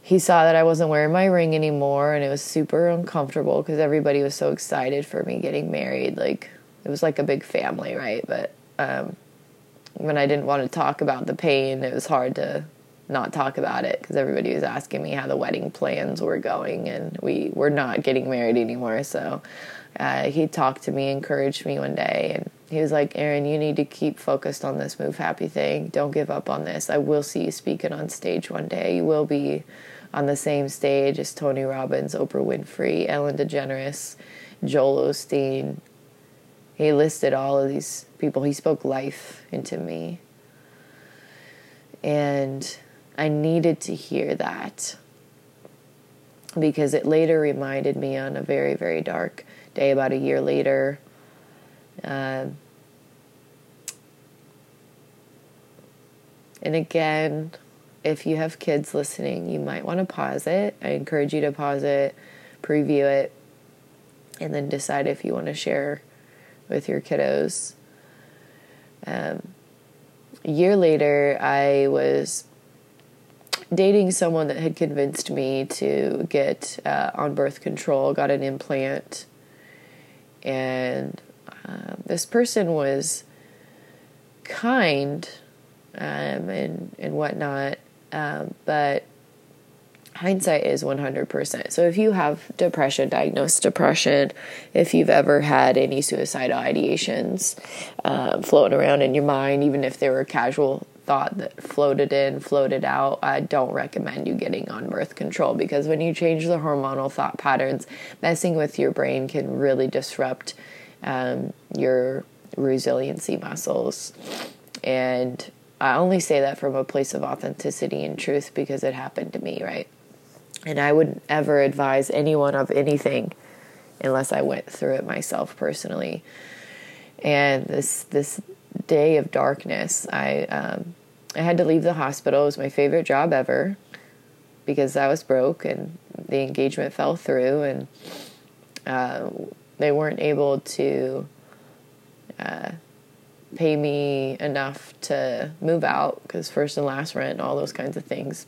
He saw that I wasn't wearing my ring anymore and it was super uncomfortable because everybody was so excited for me getting married. Like, it was like a big family, right? But um, when I didn't want to talk about the pain, it was hard to not talk about it because everybody was asking me how the wedding plans were going, and we were not getting married anymore. So uh, he talked to me, encouraged me one day, and he was like, Erin, you need to keep focused on this move happy thing. Don't give up on this. I will see you speaking on stage one day. You will be on the same stage as Tony Robbins, Oprah Winfrey, Ellen DeGeneres, Joel Osteen." He listed all of these people. He spoke life into me. And I needed to hear that because it later reminded me on a very, very dark day, about a year later. Uh, and again, if you have kids listening, you might want to pause it. I encourage you to pause it, preview it, and then decide if you want to share with your kiddos. Um, a year later, I was dating someone that had convinced me to get uh, on birth control, got an implant, and uh, this person was kind um, and and whatnot, um, but hindsight is 100%. So if you have depression, diagnosed depression, if you've ever had any suicidal ideations um, floating around in your mind, even if they were casual thought that floated in, floated out, I don't recommend you getting on birth control because when you change the hormonal thought patterns, messing with your brain can really disrupt um, your resiliency muscles. And I only say that from a place of authenticity and truth because it happened to me, right? And I wouldn't ever advise anyone of anything unless I went through it myself personally. And this this day of darkness, I um, I had to leave the hospital. It was my favorite job ever because I was broke and the engagement fell through, and uh, they weren't able to uh, pay me enough to move out because first and last rent and all those kinds of things.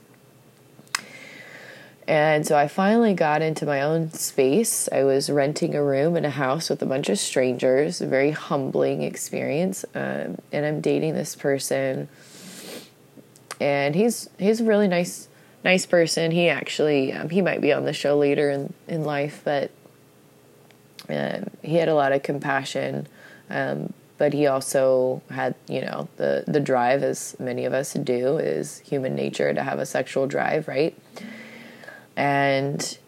And so I finally got into my own space. I was renting a room in a house with a bunch of strangers, a very humbling experience. Um, and I'm dating this person, and he's he's a really nice nice person. He actually um, he might be on the show later in in life, but um, he had a lot of compassion. Um, but he also had, you know, the the drive, as many of us do, is human nature to have a sexual drive, right? And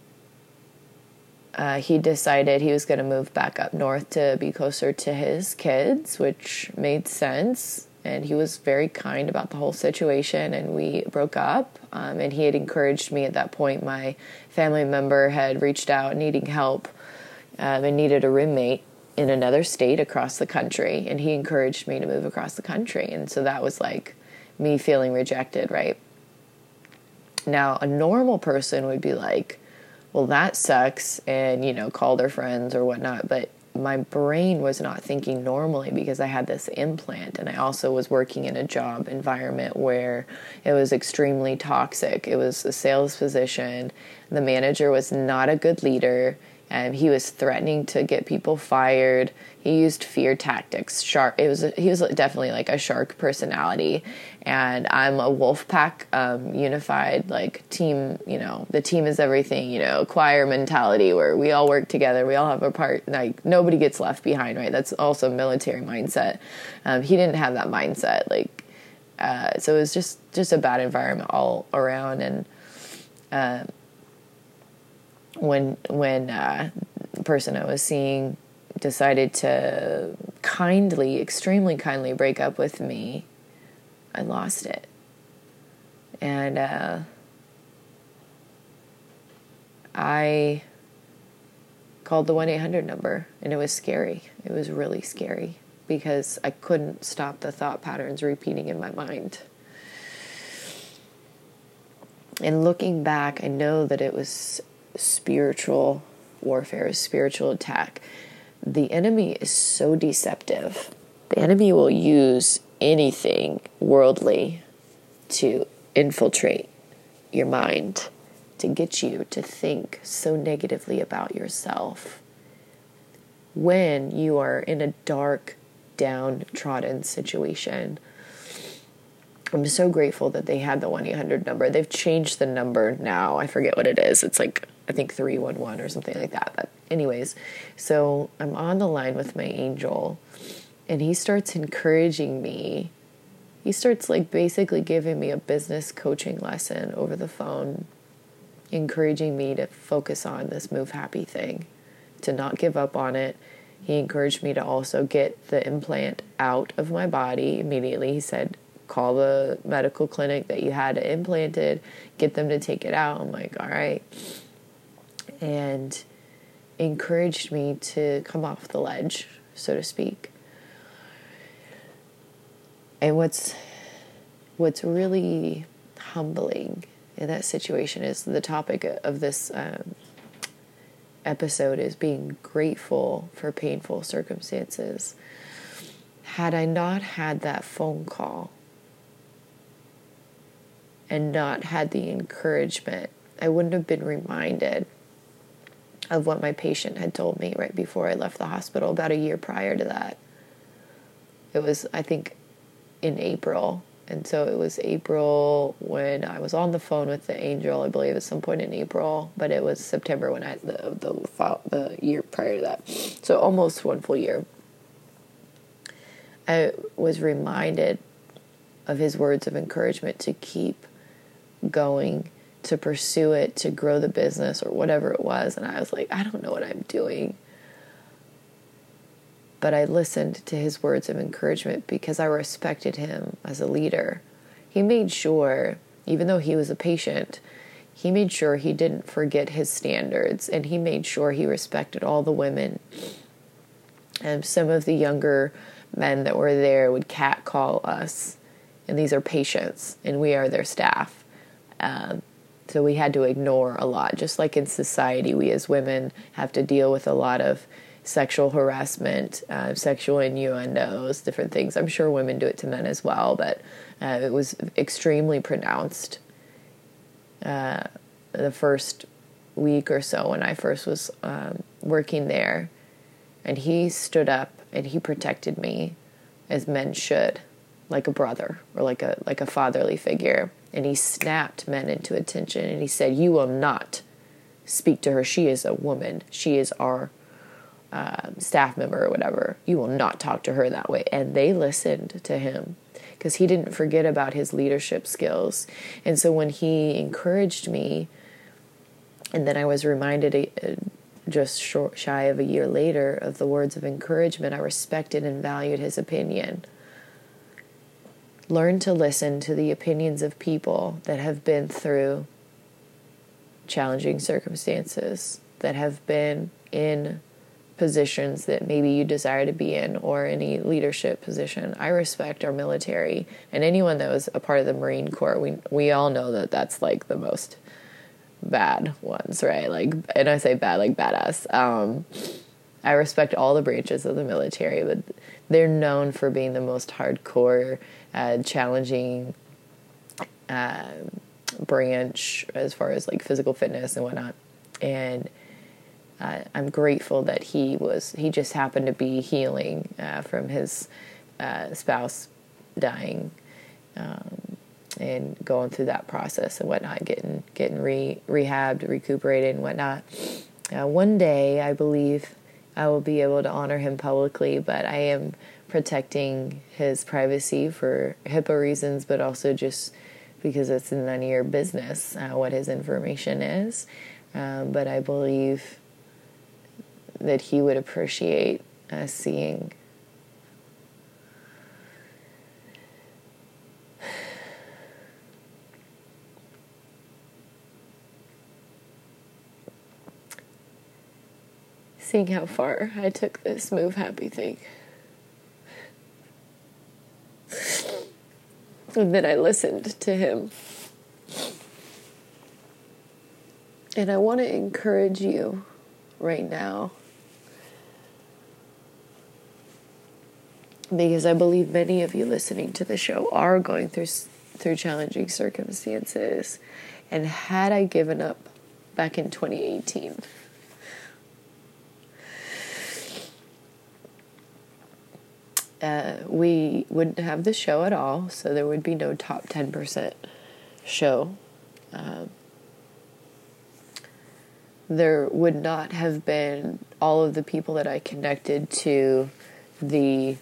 uh, he decided he was going to move back up north to be closer to his kids, which made sense. And he was very kind about the whole situation, and we broke up. Um, and he had encouraged me at that point. My family member had reached out needing help um, and needed a roommate in another state across the country. And he encouraged me to move across the country. And so that was like me feeling rejected, right? Now, a normal person would be like, well, that sucks, and, you know, call their friends or whatnot. But my brain was not thinking normally because I had this implant and I also was working in a job environment where it was extremely toxic. It was a sales position. The manager was not a good leader and he was threatening to get people fired. He used fear tactics. Shark. It was. He was definitely like a shark personality, and I'm a wolf pack, um, unified like team. You know, the team is everything. You know, choir mentality where we all work together. We all have a part. Like nobody gets left behind. Right. That's also military mindset. Um, he didn't have that mindset. Like, uh, so it was just just a bad environment all around, and. Uh, when when uh, person I was seeing decided to kindly, extremely kindly break up with me, I lost it. And uh, I called the 1 800 number, and it was scary. It was really scary because I couldn't stop the thought patterns repeating in my mind. And looking back, I know that it was spiritual warfare, spiritual attack. The enemy is so deceptive. The enemy will use anything worldly to infiltrate your mind, to get you to think so negatively about yourself. When you are in a dark, downtrodden situation, I'm so grateful that they had the 1 800 number. They've changed the number now. I forget what it is. It's like I think 311 or something like that. But, anyways, so I'm on the line with my angel, and he starts encouraging me. He starts like basically giving me a business coaching lesson over the phone, encouraging me to focus on this move happy thing, to not give up on it. He encouraged me to also get the implant out of my body immediately. He said, call the medical clinic that you had it implanted, get them to take it out. I'm like, all right and encouraged me to come off the ledge, so to speak. And what's what's really humbling in that situation is the topic of this um, episode is being grateful for painful circumstances. Had I not had that phone call and not had the encouragement, I wouldn't have been reminded of what my patient had told me right before I left the hospital about a year prior to that. It was, I think, in April. And so it was April when I was on the phone with the angel, I believe at some point in April, but it was September when I the the the year prior to that. So almost one full year. I was reminded of his words of encouragement to keep going to pursue it, to grow the business or whatever it was. And I was like, I don't know what I'm doing. But I listened to his words of encouragement because I respected him as a leader. He made sure, even though he was a patient, he made sure he didn't forget his standards and he made sure he respected all the women. And some of the younger men that were there would catcall us, and these are patients, and we are their staff. Um, so we had to ignore a lot. Just like in society, we as women have to deal with a lot of sexual harassment, uh, sexual innuendos, different things. I'm sure women do it to men as well, but uh, it was extremely pronounced uh, the first week or so when I first was um, working there. And he stood up and he protected me as men should, like a brother or like a like a fatherly figure and he snapped men into attention and he said, You will not speak to her. She is a woman. She is our uh, staff member or whatever. You will not talk to her that way. And they listened to him because he didn't forget about his leadership skills. And so when he encouraged me, and then I was reminded uh, just short, shy of a year later of the words of encouragement, I respected and valued his opinion. Learn to listen to the opinions of people that have been through challenging circumstances, that have been in positions that maybe you desire to be in or any leadership position. I respect our military and anyone that was a part of the Marine Corps. We we all know that that's like the most bad ones, right? Like and I say bad like badass. Um I respect all the branches of the military, but they're known for being the most hardcore, uh, challenging uh, branch as far as like physical fitness and whatnot. And uh, I'm grateful that he was he just happened to be healing uh, from his uh, spouse dying um, and going through that process and whatnot, getting getting re, rehabbed, recuperated, and whatnot. Uh, one day, I believe I will be able to honor him publicly, but I am protecting his privacy for HIPAA reasons, but also just because it's none of your business uh, what his information is. Um, but I believe that he would appreciate uh, seeing seeing how far I took this move happy thing. And then I listened to him. And I want to encourage you right now because I believe many of you listening to the show are going through through challenging circumstances. And had I given up back in 2018, uh, we wouldn't have the show at all, so there would be no top 10% show. Um, there would not have been all of the people that I connected to the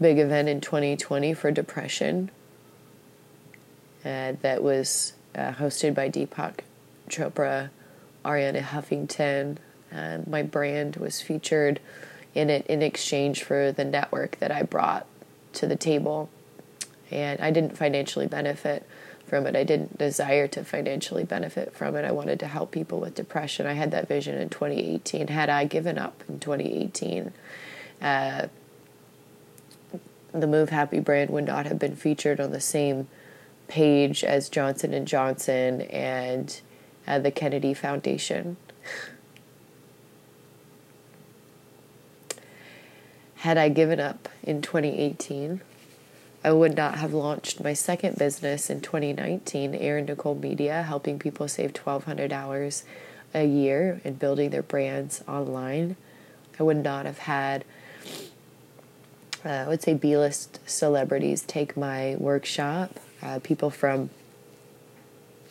big event in 2020 for depression uh, that was uh, hosted by Deepak Chopra, Arianna Huffington, and my brand was featured in it in exchange for the network that I brought to the table. And I didn't financially benefit from it. I didn't desire to financially benefit from it. I wanted to help people with depression. I had that vision in 2018. Had I given up in 2018, uh, the Move Happy brand would not have been featured on the same page as Johnson and Johnson and uh, the Kennedy Foundation. Had I given up in 2018, I would not have launched my second business in 2019, Erin Nicole Media, helping people save 1,200 hours a year and building their brands online. I would not have had, uh, I would say, B list celebrities take my workshop, uh, people from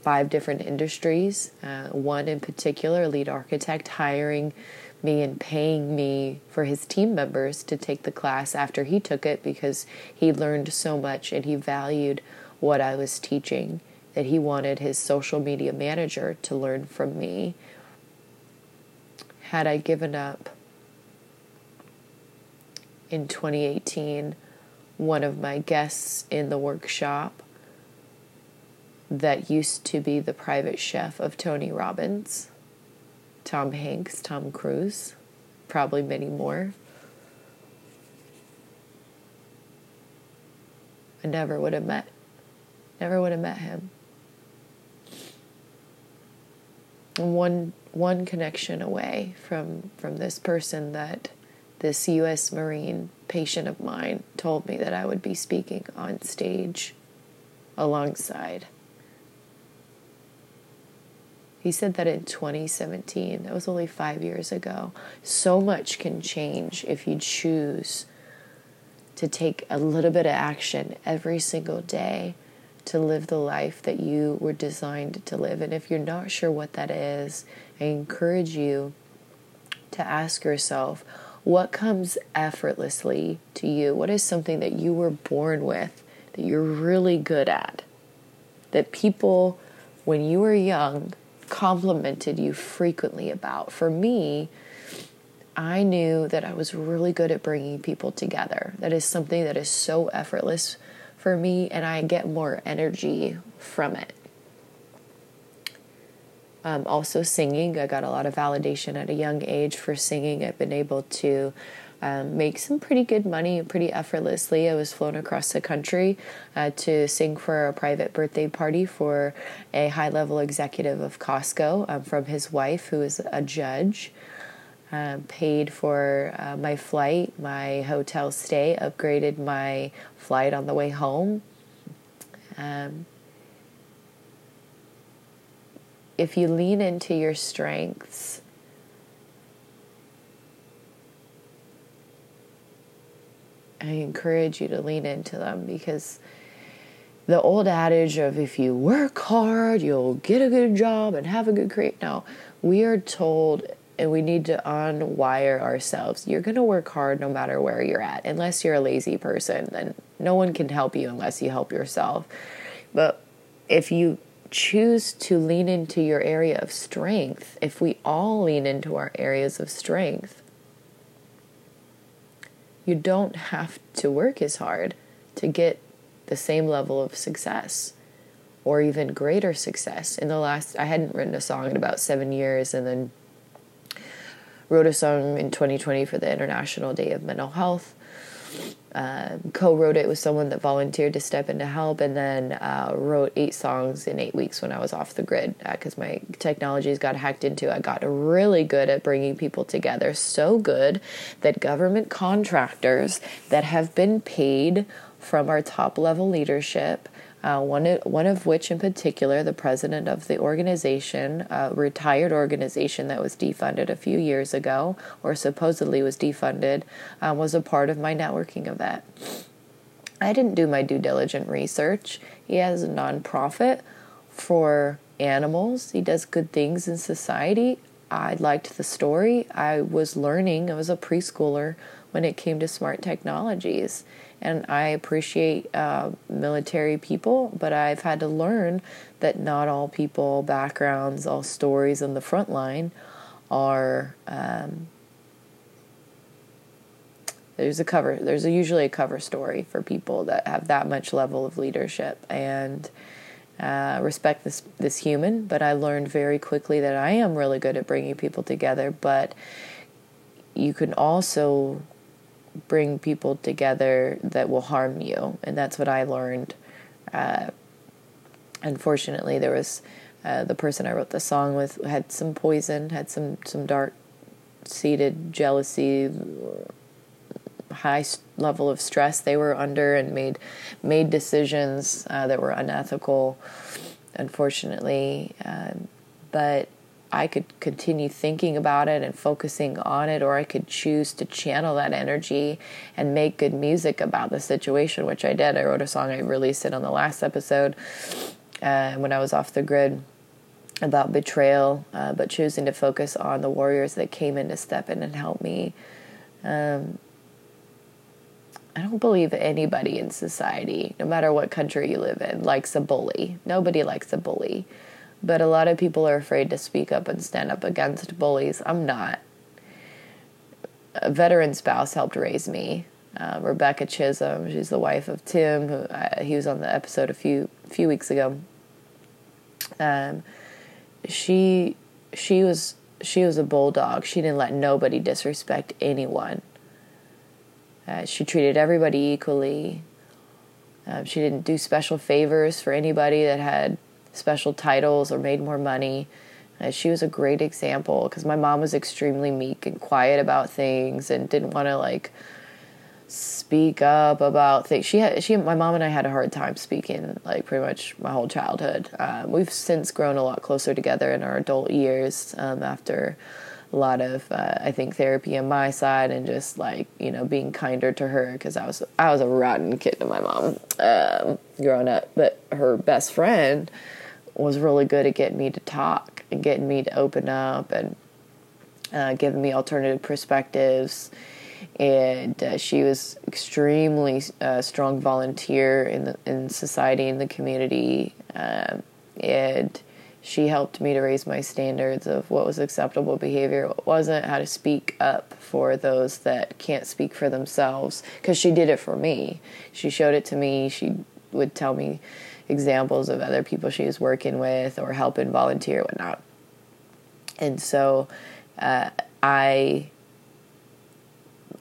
five different industries, uh, one in particular, lead architect, hiring me and paying me for his team members to take the class after he took it because he learned so much and he valued what I was teaching that he wanted his social media manager to learn from me. Had I given up in 2018, one of my guests in the workshop that used to be the private chef of Tony Robbins Tom Hanks, Tom Cruise, probably many more. I never would have met, never would have met him. one one connection away from from this person that this U.S. Marine patient of mine told me that I would be speaking on stage alongside. He said that in 2017. That was only five years ago. So much can change if you choose to take a little bit of action every single day to live the life that you were designed to live. And if you're not sure what that is, I encourage you to ask yourself what comes effortlessly to you? What is something that you were born with that you're really good at? That people, when you were young, complimented you frequently about. For me, I knew that I was really good at bringing people together. That is something that is so effortless for me, and I get more energy from it. Um, also, singing. I got a lot of validation at a young age for singing. I've been able to um, make some pretty good money pretty effortlessly. I was flown across the country uh, to sing for a private birthday party for a high level executive of Costco um, from his wife, who is a judge. uh, paid for uh, my flight, my hotel stay, upgraded my flight on the way home. Um, if you lean into your strengths, I encourage you to lean into them because the old adage of if you work hard, you'll get a good job and have a good career. No, we are told and we need to unwire ourselves. You're going to work hard no matter where you're at. Unless you're a lazy person, then no one can help you unless you help yourself. But if you choose to lean into your area of strength, if we all lean into our areas of strength, you don't have to work as hard to get the same level of success or even greater success. In the last, I hadn't written a song in about seven years and then wrote a song in 2020 for the International Day of Mental Health. Uh, co-wrote it with someone that volunteered to step in to help and then uh, wrote eight songs in eight weeks when i was off the grid because uh, my technologies got hacked into. I got really good at bringing people together so good that government contractors that have been paid from our top level leadership uh, one, one of which in particular, the president of the organization, a retired organization that was defunded a few years ago, or supposedly was defunded, uh, was a part of my networking of that. I didn't do my due diligent research. He has a nonprofit for animals, he does good things in society. I liked the story. I was learning, I was a preschooler when it came to smart technologies and I appreciate uh, military people, but I've had to learn that not all people, backgrounds, all stories on the front line are. Um, there's a cover. There's a, usually a cover story for people that have that much level of leadership and uh, respect this this human. But I learned very quickly that I am really good at bringing people together. But you can also bring people together that will harm you, and that's what I learned. Uh, unfortunately, there was uh, the person I wrote the song with had some poison, had some some dark seated jealousy, high level of stress they were under, and made made decisions uh, that were unethical. Unfortunately, um, but I could continue thinking about it and focusing on it, or I could choose to channel that energy and make good music about the situation, which I did. I wrote a song, I released it on the last episode uh, when I was off the grid about betrayal, uh, but choosing to focus on the warriors that came in to step in and help me. Um, I don't believe anybody in society, no matter what country you live in, likes a bully. Nobody likes a bully. But a lot of people are afraid to speak up and stand up against bullies. I'm not. A veteran spouse helped raise me. Uh, Rebecca Chisholm, she's the wife of Tim, who uh, he was on the episode a few few weeks ago. Um, she she was she was a bulldog. She didn't let nobody disrespect anyone. Uh, she treated everybody equally. Um, she didn't do special favors for anybody that had special titles or made more money. Uh, she was a great example because my mom was extremely meek and quiet about things and didn't want to like speak up about things. She had she my mom and I had a hard time speaking like pretty much my whole childhood. Um, we've since grown a lot closer together in our adult years um, after a lot of uh, I think therapy on my side and just like you know being kinder to her because I was I was a rotten kid to my mom um, growing up. But her best friend was really good at getting me to talk and getting me to open up and uh, giving me alternative perspectives. And uh, she was extremely uh, strong volunteer in the in society in the community, um, and she helped me to raise my standards of what was acceptable behavior, what wasn't, how to speak up for those that can't speak for themselves. Because she did it for me. She showed it to me. She would tell me examples of other people she was working with or helping volunteer whatnot. And so uh, I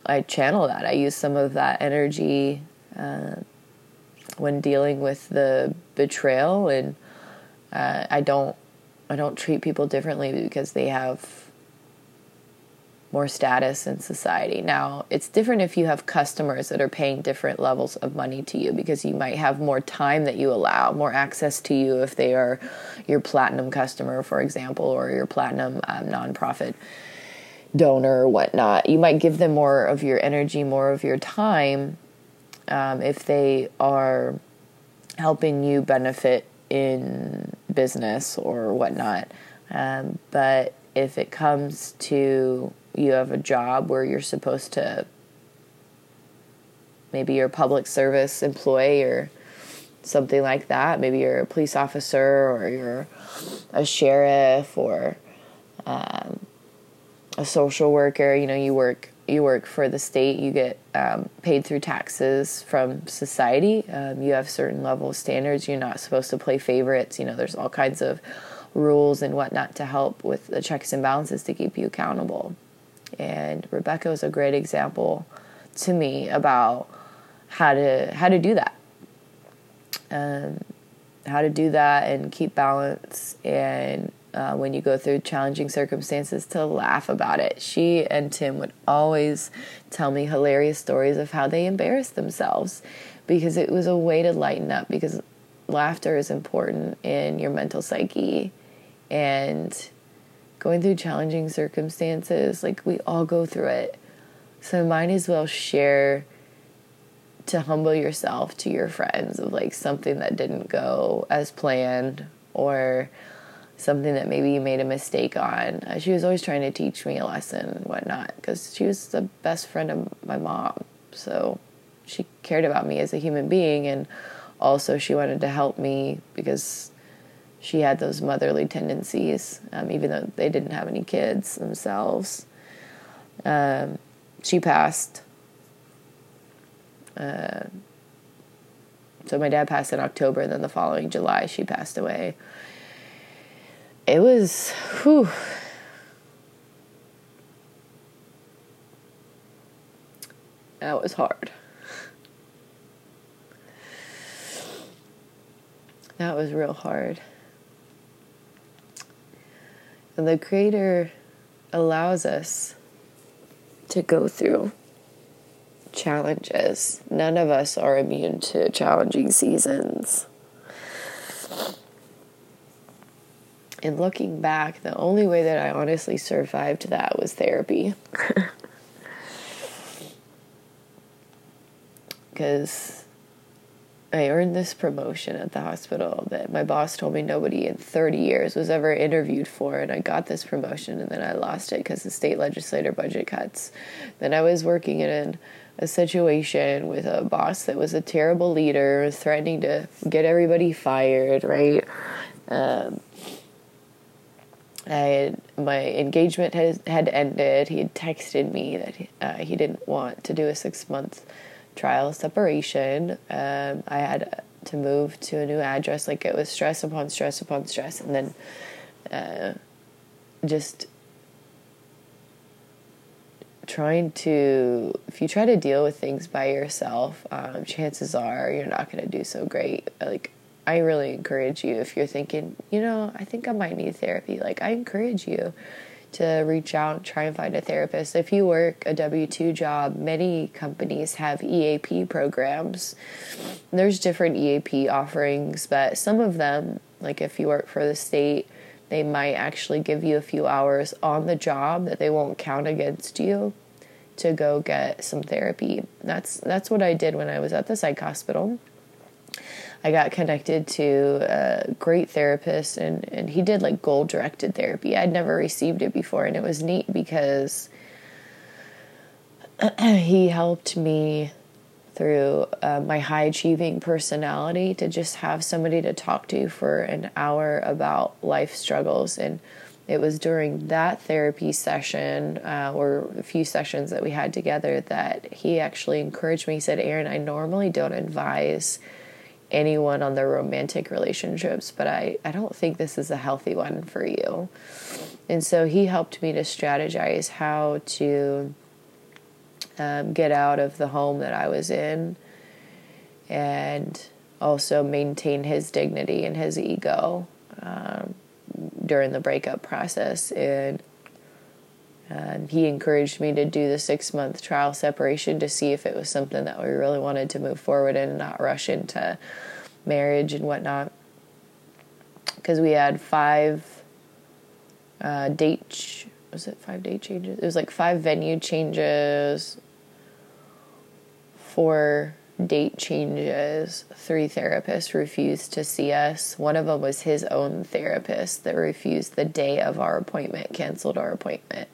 I channel that. I use some of that energy uh, when dealing with the betrayal, and uh, I don't I don't treat people differently because they have more status in society. Now, it's different if you have customers that are paying different levels of money to you because you might have more time that you allow, more access to you if they are your platinum customer, for example, or your platinum um, nonprofit donor or whatnot. You might give them more of your energy, more of your time um, if they are helping you benefit in business or whatnot. Um, but if it comes to you have a job where you're supposed to maybe you're a public service employee or something like that. Maybe you're a police officer or you're a sheriff or um, a social worker. You know you work you work for the state. You get um, paid through taxes from society. Um, you have certain level of standards. You're not supposed to play favorites. You know there's all kinds of rules and whatnot to help with the checks and balances to keep you accountable and Rebecca was a great example to me about how to how to do that, um, how to do that and keep balance, and uh, when you go through challenging circumstances, to laugh about it. She and Tim would always tell me hilarious stories of how they embarrassed themselves because it was a way to lighten up because laughter is important in your mental psyche and going through challenging circumstances. Like we all go through it. So might as well share to humble yourself to your friends of like something that didn't go as planned or something that maybe you made a mistake on. Uh, she was always trying to teach me a lesson and whatnot because she was the best friend of my mom. So she cared about me as a human being and also she wanted to help me because she had those motherly tendencies, um, even though they didn't have any kids themselves. Um, she passed. Uh, so my dad passed in October, and then the following July, she passed away. It was, whew. That was hard. That was real hard. And the Creator allows us to go through challenges. None of us are immune to challenging seasons. And looking back, the only way that I honestly survived that was therapy. <laughs> Because I earned this promotion at the hospital that my boss told me nobody in 30 years was ever interviewed for. And I got this promotion and then I lost it because the state legislator budget cuts. Then I was working in a situation with a boss that was a terrible leader, threatening to get everybody fired, right? Um, I had, my engagement has, had ended. He had texted me that uh, he didn't want to do a six month trial separation. Um, I had to move to a new address. Like it was stress upon stress upon stress, and then uh, just trying to if you try to deal with things by yourself um, chances are you're not going to do so great like i really encourage you if you're thinking you know i think i might need therapy like i encourage you to reach out try and find a therapist. If you work a W 2 job, many companies have EAP programs. There's different EAP offerings, but some of them, like if you work for the state, they might actually give you a few hours on the job that they won't count against you to go get some therapy. That's that's what I did when I was at the psych hospital. I got connected to a great therapist, and, and he did like goal directed therapy. I'd never received it before, and it was neat because <clears throat> he helped me through uh, my high achieving personality to just have somebody to talk to for an hour about life struggles and it was during that therapy session uh, or a few sessions that we had together that he actually encouraged me he said Erin i normally don't advise anyone on their romantic relationships, but I, I don't think this is a healthy one for you. And so he helped me to strategize how to um, get out of the home that I was in and also maintain his dignity and his ego um, during the breakup process. And Um, he encouraged me to do the six month trial separation to see if it was something that we really wanted to move forward and not rush into marriage and whatnot. Because we had five uh, date, ch- was it five date changes? It was like five venue changes, four date changes, three therapists refused to see us. One of them was his own therapist that refused the day of our appointment, canceled our appointment.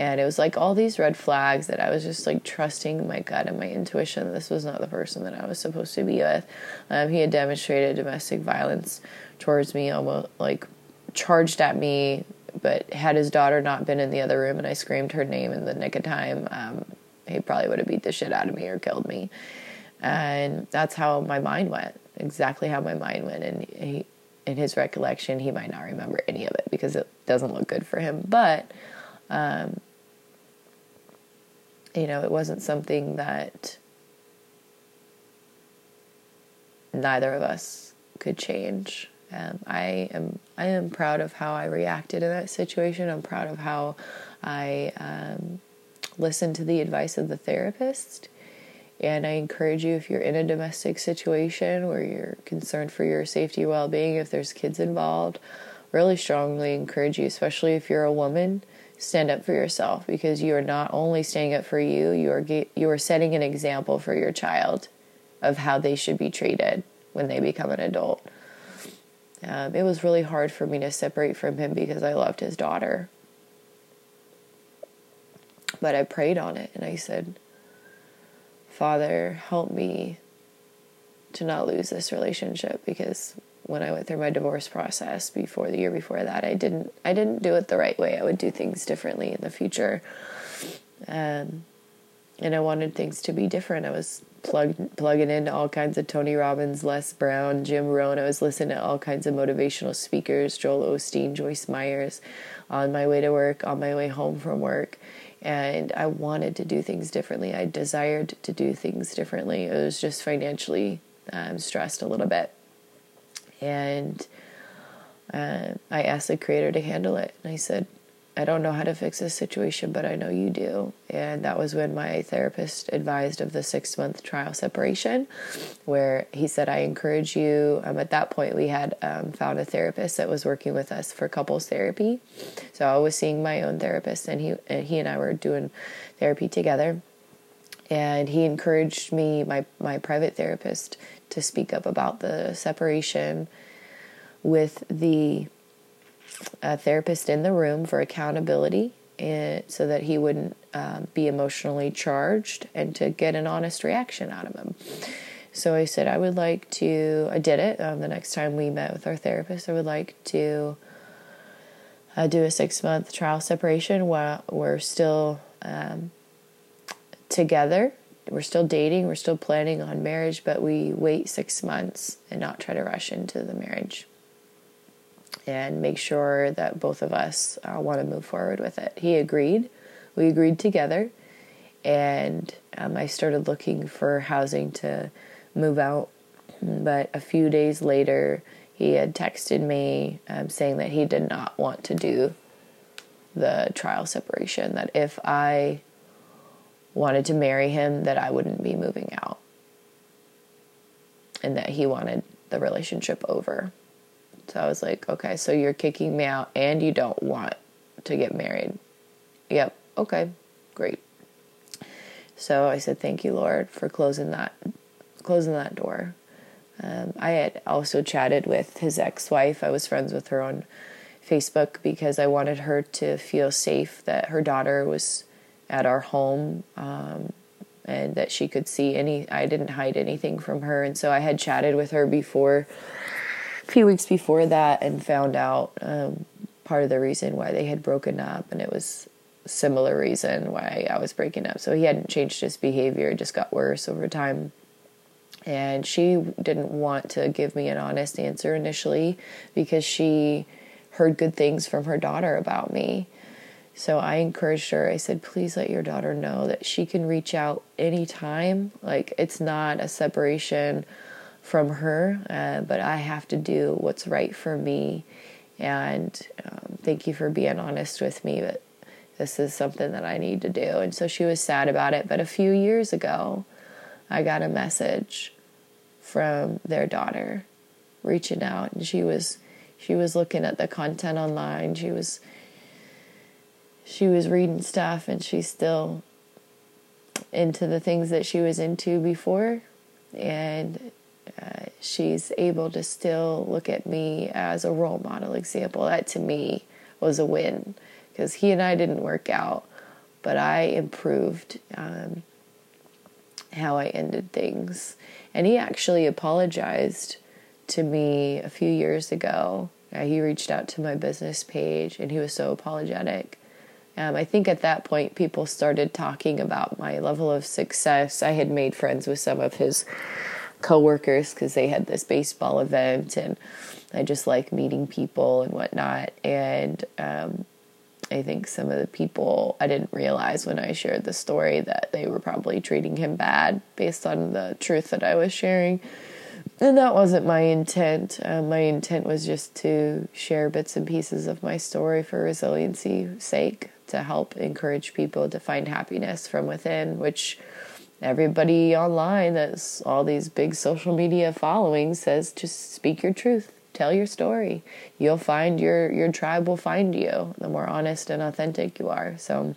And it was like all these red flags that I was just like trusting my gut and my intuition. This was not the person that I was supposed to be with. Um, he had demonstrated domestic violence towards me, almost like charged at me. But had his daughter not been in the other room and I screamed her name in the nick of time, um, he probably would have beat the shit out of me or killed me. And that's how my mind went. Exactly how my mind went. And he, in his recollection, he might not remember any of it because it doesn't look good for him. But, um, you know, it wasn't something that neither of us could change. Um, I am I am proud of how I reacted in that situation. I'm proud of how I um, listen to the advice of the therapist. And I encourage you, if you're in a domestic situation where you're concerned for your safety, well being, if there's kids involved, really strongly encourage you, especially if you're a woman, stand up for yourself because you are not only standing up for you, you are you are setting an example for your child of how they should be treated when they become an adult. Um, it was really hard for me to separate from him because I loved his daughter. But I prayed on it and I said, Father, help me to not lose this relationship because when I went through my divorce process before the year before that, I didn't I didn't do it the right way. I would do things differently in the future. Um, and I wanted things to be different. I was plugged plugging into all kinds of Tony Robbins, Les Brown, Jim Rohn. I was listening to all kinds of motivational speakers, Joel Osteen, Joyce Myers, on my way to work, on my way home from work and I wanted to do things differently. I desired to do things differently. It was just financially um, stressed a little bit, and uh, I asked the creator to handle it. And I said, I don't know how to fix this situation, but I know you do. And that was when my therapist advised of the six month trial separation, where he said, I encourage you. Um, at that point, we had um, found a therapist that was working with us for couples therapy. So I was seeing my own therapist, and he, and he and I were doing therapy together. And he encouraged me, my, my private therapist, to speak up about the separation with the a therapist in the room for accountability and so that he wouldn't um, be emotionally charged and to get an honest reaction out of him. So I said, I would like to, I did it um, the next time we met with our therapist. I would like to uh, do a six month trial separation while we're still um, together. We're still dating, we're still planning on marriage, but we wait six months and not try to rush into the marriage and make sure that both of us uh, want to move forward with it. He agreed. We agreed together, and um, I started looking for housing to move out. But a few days later, he had texted me um, saying that he did not want to do the trial separation, that if I wanted to marry him, that I wouldn't be moving out, and that he wanted the relationship over. So I was like, okay, so you're kicking me out and you don't want to get married. Yep, okay, great. So I said, thank you, Lord, for closing that closing that door. Um, I had also chatted with his ex-wife. I was friends with her on Facebook because I wanted her to feel safe that her daughter was at our home um, and that she could see any. I didn't hide anything from her, and so I had chatted with her before a few weeks before that and found out um, part of the reason why they had broken up, and it was similar reason why I was breaking up. So he hadn't changed his behavior; it just got worse over time. And she didn't want to give me an honest answer initially because she heard good things from her daughter about me. So I encouraged her. I said, please let your daughter know that she can reach out anytime. Like, it's not a separation from her, uh, but I have to do what's right for me. And um, thank you for being honest with me. But this is something that I need to do. And so she was sad about it. But a few years ago, I got a message from their daughter reaching out and she was she was looking at the content online. She was she was reading stuff and she's still into the things that she was into before and uh, she's able to still look at me as a role model example that to me was a win because he and I didn't work out, but I improved um, how I ended things. And he actually apologized to me a few years ago. Uh, he reached out to my business page and he was so apologetic. Um, I think at that point, people started talking about my level of success. I had made friends with some of his coworkers because they had this baseball event, and I just like meeting people and whatnot. And um, I think some of the people I didn't realize when I shared the story that they were probably treating him bad based on the truth that I was sharing. And that wasn't my intent. Uh, my intent was just to share bits and pieces of my story for resiliency sake, to help encourage people to find happiness from within, which everybody online that's all these big social media followings says just speak your truth tell your story. You'll find your your tribe will find you the more honest and authentic you are. So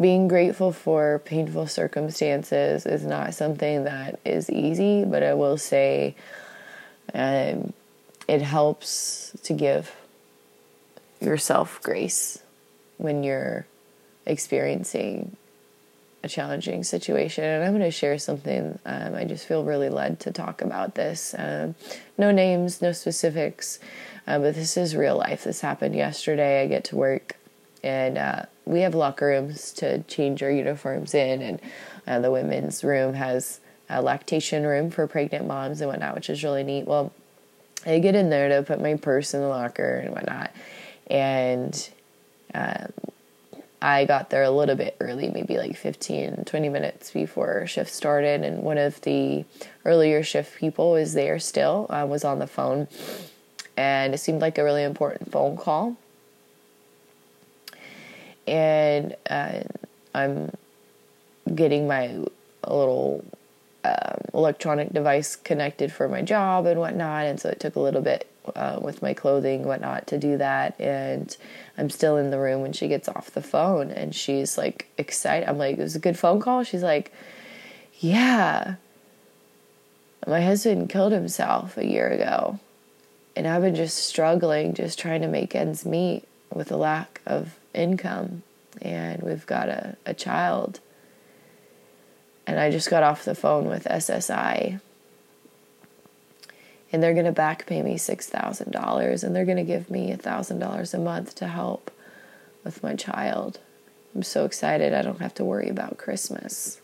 being grateful for painful circumstances is not something that is easy, but I will say um, it helps to give yourself grace when you're experiencing a challenging situation, and I'm going to share something. Um, I just feel really led to talk about this. Um, no names, no specifics, uh, but this is real life. This happened yesterday. I get to work, and uh, we have locker rooms to change our uniforms in, and uh, the women's room has a lactation room for pregnant moms and whatnot, which is really neat. Well, I get in there to put my purse in the locker and whatnot, and um, I got there a little bit early, maybe like 15, 20 minutes before shift started. And one of the earlier shift people was there still, uh, was on the phone. And it seemed like a really important phone call. And uh, I'm getting my little um, electronic device connected for my job and whatnot. And so it took a little bit uh, with my clothing, whatnot, to do that. And I'm still in the room when she gets off the phone and she's like excited. I'm like, it was a good phone call. She's like, yeah. My husband killed himself a year ago. And I've been just struggling, just trying to make ends meet with a lack of income. And we've got a, a child. And I just got off the phone with SSI and they're going to back pay me $6,000 and they're going to give me $1,000 a month to help with my child. I'm so excited I don't have to worry about Christmas.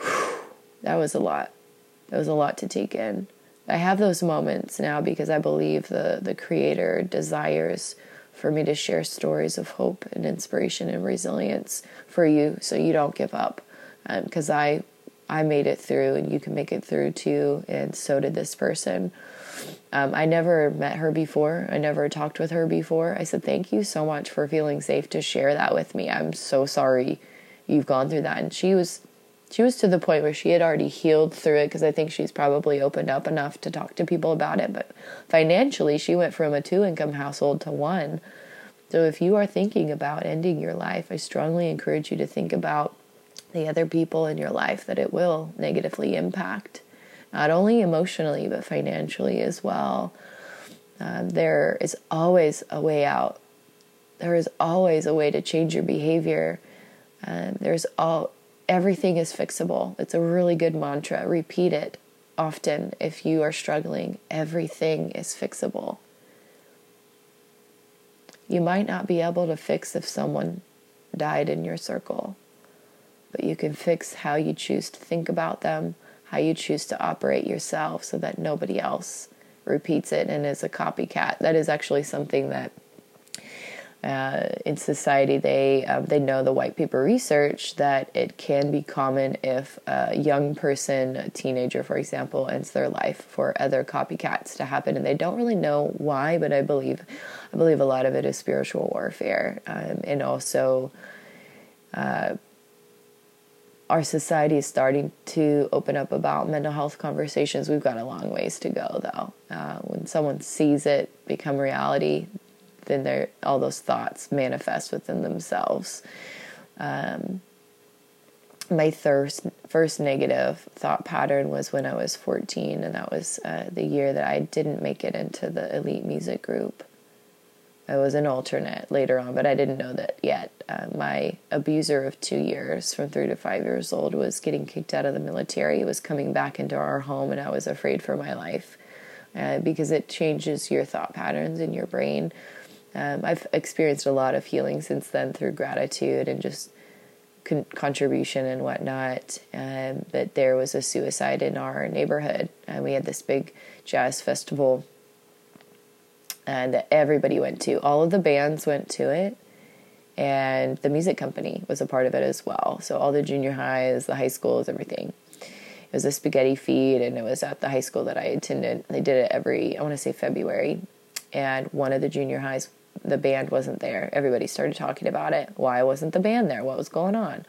Whew, <sighs> that was a lot. That was a lot to take in. I have those moments now because I believe the, the Creator desires for me to share stories of hope and inspiration and resilience for you so you don't give up. Because um, I I made it through and you can make it through too. And so did this person. Um, I never met her before. I never talked with her before. I said, Thank you so much for feeling safe to share that with me. I'm so sorry you've gone through that. And she was. She was to the point where she had already healed through it because I think she's probably opened up enough to talk to people about it. But financially, she went from a two income household to one. So if you are thinking about ending your life, I strongly encourage you to think about the other people in your life that it will negatively impact, not only emotionally, but financially as well. Um, there is always a way out. There is always a way to change your behavior. Um, there's all everything is fixable. It's a really good mantra. Repeat it often if you are struggling. Everything is fixable. You might not be able to fix if someone died in your circle but you can fix how you choose to think about them, how you choose to operate yourself so that nobody else repeats it and is a copycat. That is actually something that uh, in society, they um, they know the white paper research that it can be common if a young person, a teenager, for example, ends their life for other copycats to happen, and they don't really know why. But I believe, I believe a lot of it is spiritual warfare, um, and also. Uh, our society is starting to open up about mental health conversations. We've got a long ways to go, though. Uh, when someone sees it become reality, then all those thoughts manifest within themselves. Um, my first first negative thought pattern was when I was 14, and that was uh, the year that I didn't make it into the elite music group. I was an alternate later on, but I didn't know that yet. Uh, my abuser of two years, from three to five years old, was getting kicked out of the military. He was coming back into our home, and I was afraid for my life uh, because it changes your thought patterns in your brain. Um, I've experienced a lot of healing since then through gratitude and just con- contribution and whatnot. Um, that there was a suicide in our neighborhood, and we had this big jazz festival, and that everybody went to. All of the bands went to it, and the music company was a part of it as well. So all the junior highs, the high schools, everything. It was a spaghetti feed, and it was at the high school that I attended. They did it every, I want to say February, and one of the junior highs the band wasn't there. Everybody started talking about it. Why wasn't the band there? What was going on?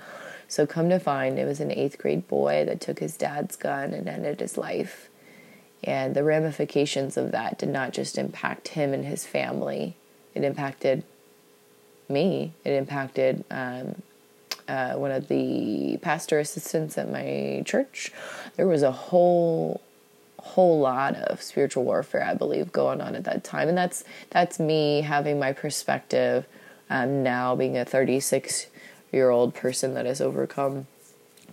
So, come to find, it was an eighth grade boy that took his dad's gun and ended his life. And the ramifications of that did not just impact him and his family, it impacted me. It impacted um, uh, one of the pastor assistants at my church. There was a whole whole lot of spiritual warfare, I believe, going on at that time, and that's that's me having my perspective um, now, being a 36 year old person that has overcome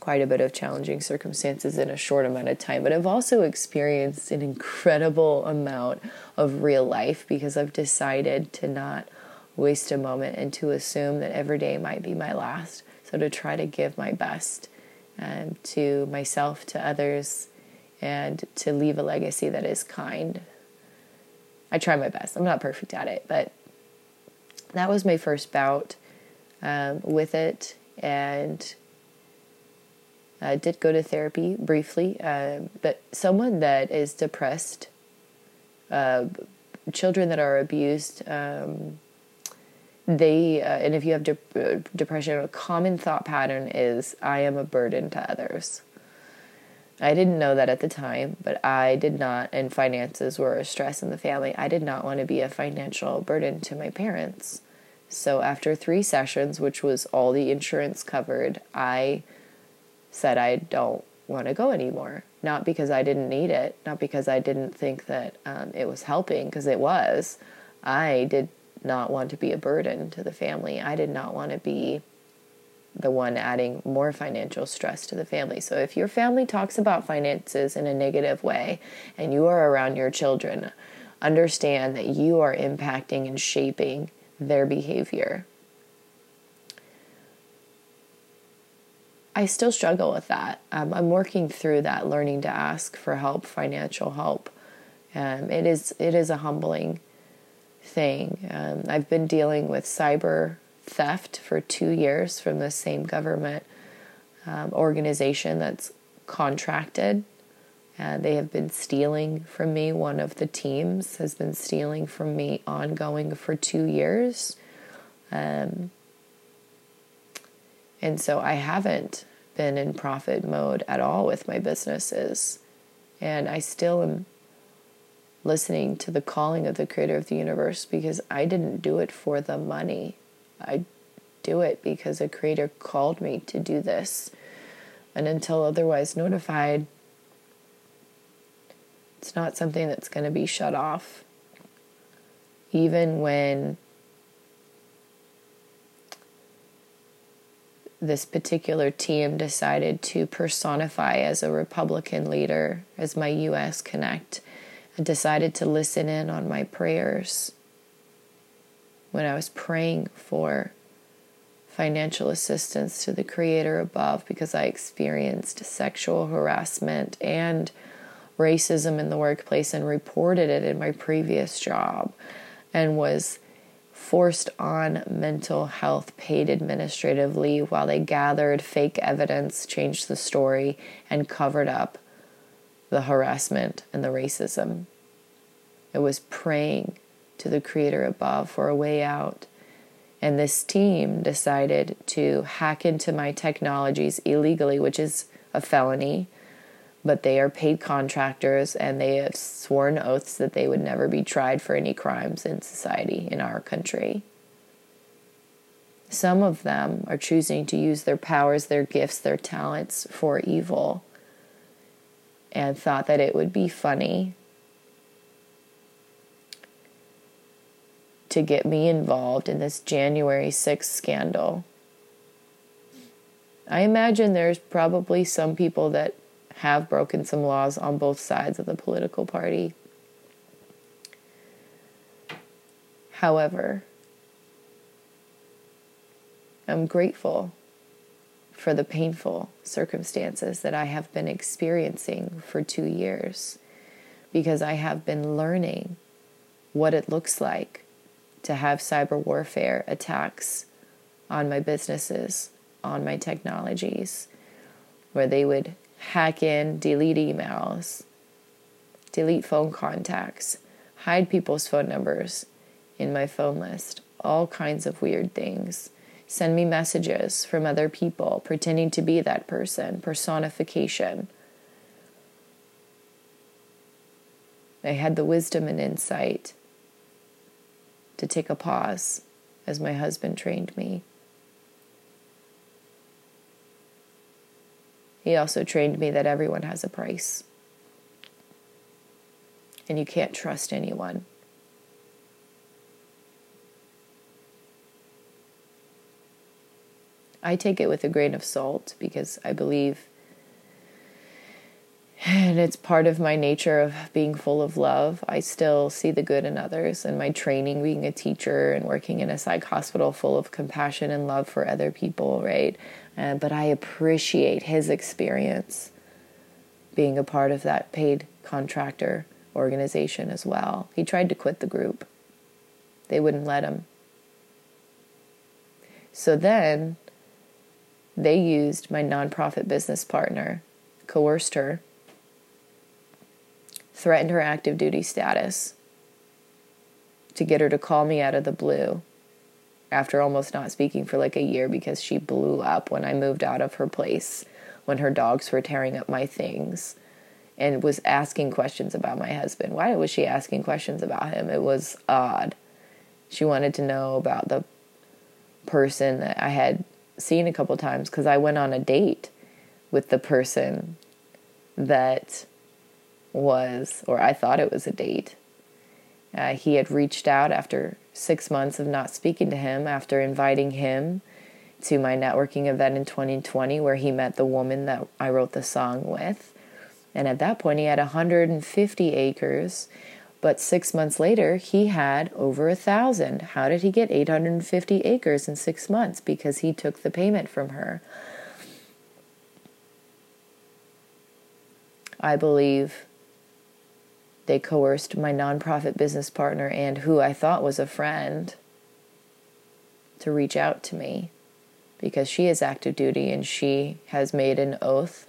quite a bit of challenging circumstances in a short amount of time. But I've also experienced an incredible amount of real life because I've decided to not waste a moment and to assume that every day might be my last. So to try to give my best um, to myself, to others, and to leave a legacy that is kind. I try my best. I'm not perfect at it, but that was my first bout um, with it, and I did go to therapy briefly. Uh, but someone that is depressed, uh, children that are abused, um, they uh, and if you have de- uh, depression, a common thought pattern is I am a burden to others. I didn't know that at the time, but I did not, and finances were a stress in the family. I did not want to be a financial burden to my parents. So after three sessions, which was all the insurance covered, I said I don't want to go anymore. Not because I didn't need it, not because I didn't think that um, it was helping, because it was. I did not want to be a burden to the family. I did not want to be the one adding more financial stress to the family. So if your family talks about finances in a negative way and you are around your children, understand that you are impacting and shaping their behavior. I still struggle with that. Um, I'm working through that, learning to ask for help, financial help. Um, it is it is a humbling thing. Um, I've been dealing with cyber theft for two years from the same government um, organization that's contracted. Uh, they have been stealing from me. One of the teams has been stealing from me ongoing for two years. Um, and so I haven't been in profit mode at all with my businesses. And I still am listening to the calling of the creator of the universe because I didn't do it for the money. I do it because a creator called me to do this. And until otherwise notified, it's not something that's going to be shut off. Even when this particular team decided to personify as a Republican leader, as my US Connect, and decided to listen in on my prayers when I was praying for financial assistance to the Creator above because I experienced sexual harassment and racism in the workplace and reported it in my previous job and was forced on mental health paid administratively while they gathered fake evidence, changed the story, and covered up the harassment and the racism. It was praying to the Creator above for a way out. And this team decided to hack into my technologies illegally, which is a felony, but they are paid contractors and they have sworn oaths that they would never be tried for any crimes in society in our country. Some of them are choosing to use their powers, their gifts, their talents for evil and thought that it would be funny to get me involved in this January 6th scandal. I imagine there's probably some people that have broken some laws on both sides of the political party. However, I'm grateful for the painful circumstances that I have been experiencing for two years because I have been learning what it looks like to have cyber warfare attacks on my businesses, on my technologies, where they would hack in, delete emails, delete phone contacts, hide people's phone numbers in my phone list, all kinds of weird things send me messages from other people pretending to be that person, personification. I had the wisdom and insight to take a pause as my husband trained me. He also trained me that everyone has a price and you can't trust anyone. I take it with a grain of salt because I believe, and it's part of my nature of being full of love. I still see the good in others, and my training being a teacher and working in a psych hospital full of compassion and love for other people, right? Uh, but I appreciate his experience being a part of that paid contractor organization as well. He tried to quit the group, they wouldn't let him. So then they used my nonprofit business partner, coerced her, threatened her active duty status to get her to call me out of the blue after almost not speaking for like a year because she blew up when I moved out of her place when her dogs were tearing up my things and was asking questions about my husband. Why was she asking questions about him? It was odd. She wanted to know about the person that I had seen a couple times because I went on a date with the person that was, or I thought it was a date. Uh, he had reached out after six months of not speaking to him, after inviting him to my networking event in 2020, where he met the woman that I wrote the song with. And at that point, he had 150 acres but six months later, he had over a thousand. How did he get 850 acres in six months? Because he took the payment from her. I believe they coerced my nonprofit business partner and who I thought was a friend to reach out to me because she is active duty and she has made an oath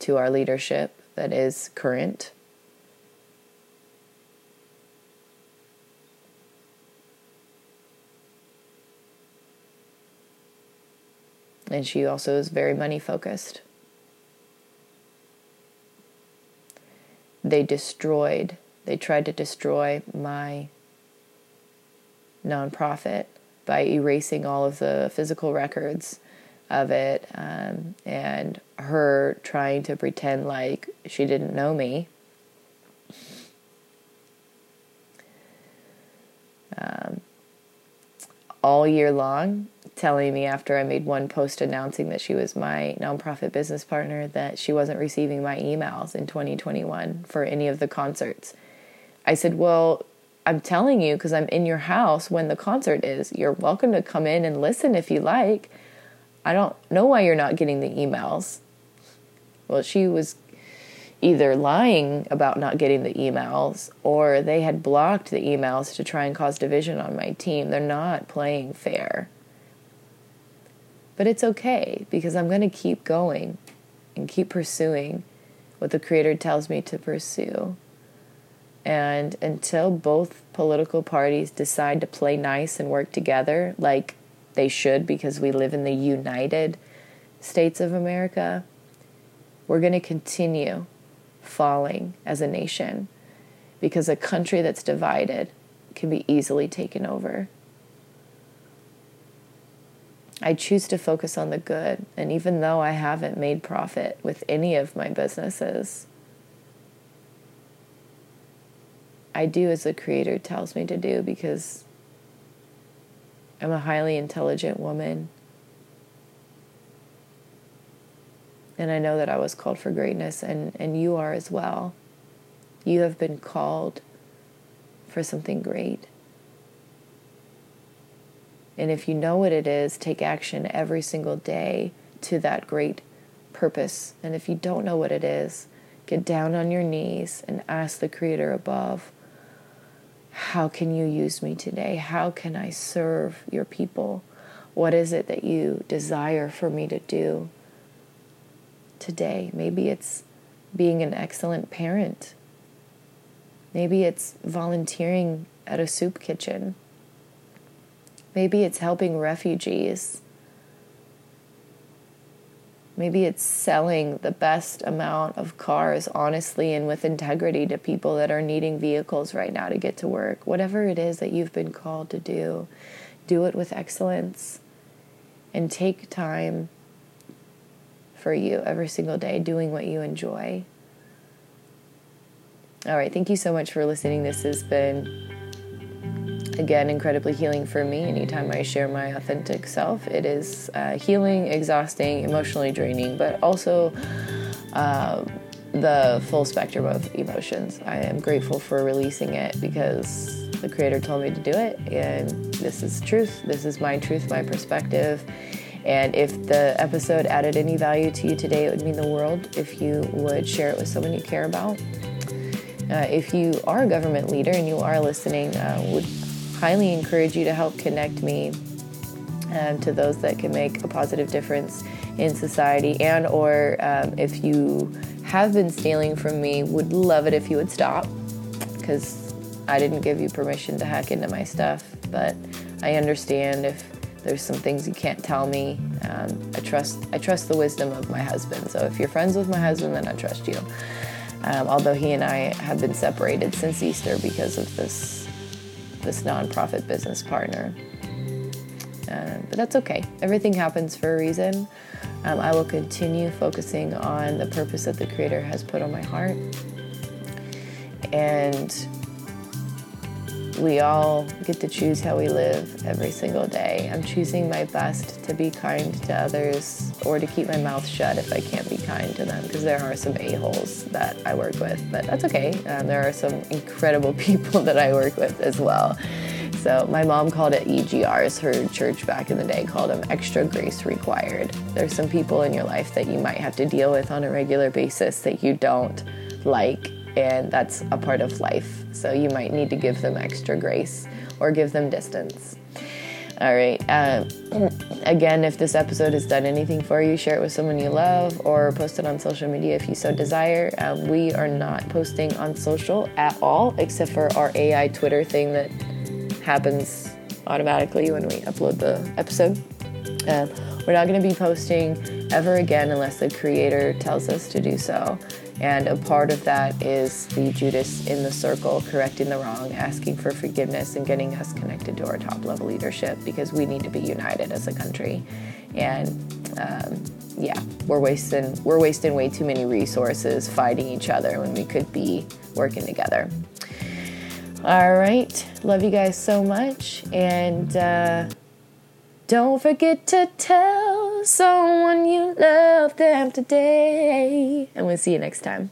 to our leadership that is current and she also is very money focused. They destroyed, they tried to destroy my nonprofit by erasing all of the physical records of it um, and her trying to pretend like she didn't know me. Um, all year long, telling me after I made one post announcing that she was my nonprofit business partner that she wasn't receiving my emails in 2021 for any of the concerts. I said, Well, I'm telling you because I'm in your house when the concert is. You're welcome to come in and listen if you like. I don't know why you're not getting the emails. Well, she was either lying about not getting the emails or they had blocked the emails to try and cause division on my team. They're not playing fair. But it's okay because I'm going to keep going and keep pursuing what the Creator tells me to pursue. And until both political parties decide to play nice and work together, like they should, because we live in the United States of America, we're going to continue falling as a nation because a country that's divided can be easily taken over. I choose to focus on the good, and even though I haven't made profit with any of my businesses, I do as the Creator tells me to do because I'm a highly intelligent woman And I know that I was called for greatness, and, and you are as well. You have been called for something great. And if you know what it is, take action every single day to that great purpose. And if you don't know what it is, get down on your knees and ask the Creator above, How can you use me today? How can I serve your people? What is it that you desire for me to do? today. Maybe it's being an excellent parent. Maybe it's volunteering at a soup kitchen. Maybe it's helping refugees. Maybe it's selling the best amount of cars honestly and with integrity to people that are needing vehicles right now to get to work. Whatever it is that you've been called to do, do it with excellence and take time for you every single day, doing what you enjoy. All right, thank you so much for listening. This has been, again, incredibly healing for me. Anytime I share my authentic self, it is uh, healing, exhausting, emotionally draining, but also uh, the full spectrum of emotions. I am grateful for releasing it because the Creator told me to do it, and this is truth. This is my truth, my perspective and if the episode added any value to you today, it would mean the world if you would share it with someone you care about. Uh, if you are a government leader and you are listening, uh, would highly encourage you to help connect me um, to those that can make a positive difference in society. And or um, if you have been stealing from me, would love it if you would stop because I didn't give you permission to hack into my stuff. But I understand if there's some things you can't tell me. Um, I trust I trust the wisdom of my husband. So if you're friends with my husband, then I trust you. Um, although he and I have been separated since Easter because of this this nonprofit business partner. Uh, but that's okay. Everything happens for a reason. Um, I will continue focusing on the purpose that the Creator has put on my heart. And we all get to choose how we live every single day. I'm choosing my best to be kind to others or to keep my mouth shut if I can't be kind to them because there are some a-holes that I work with, but that's okay. Um, there are some incredible <laughs> people that I work with as well. So my mom called it EGRs. Her church back in the day called them extra grace required. There's some people in your life that you might have to deal with on a regular basis that you don't like and that's a part of life. So you might need to give them extra grace or give them distance. All right. Uh, <clears throat> again, if this episode has done anything for you, share it with someone you love or post it on social media if you so desire. Um, we are not posting on social at all, except for our AI Twitter thing that happens automatically when we upload the episode. Uh, we're not going to be posting ever again unless the creator tells us to do so. And a part of that is the Judas in the circle correcting the wrong, asking for forgiveness, and getting us connected to our top level leadership because we need to be united as a country. And um, yeah, we're wasting we're wasting way too many resources fighting each other when we could be working together. All right, love you guys so much, and uh, don't forget to tell someone you love them today. And we'll see you next time.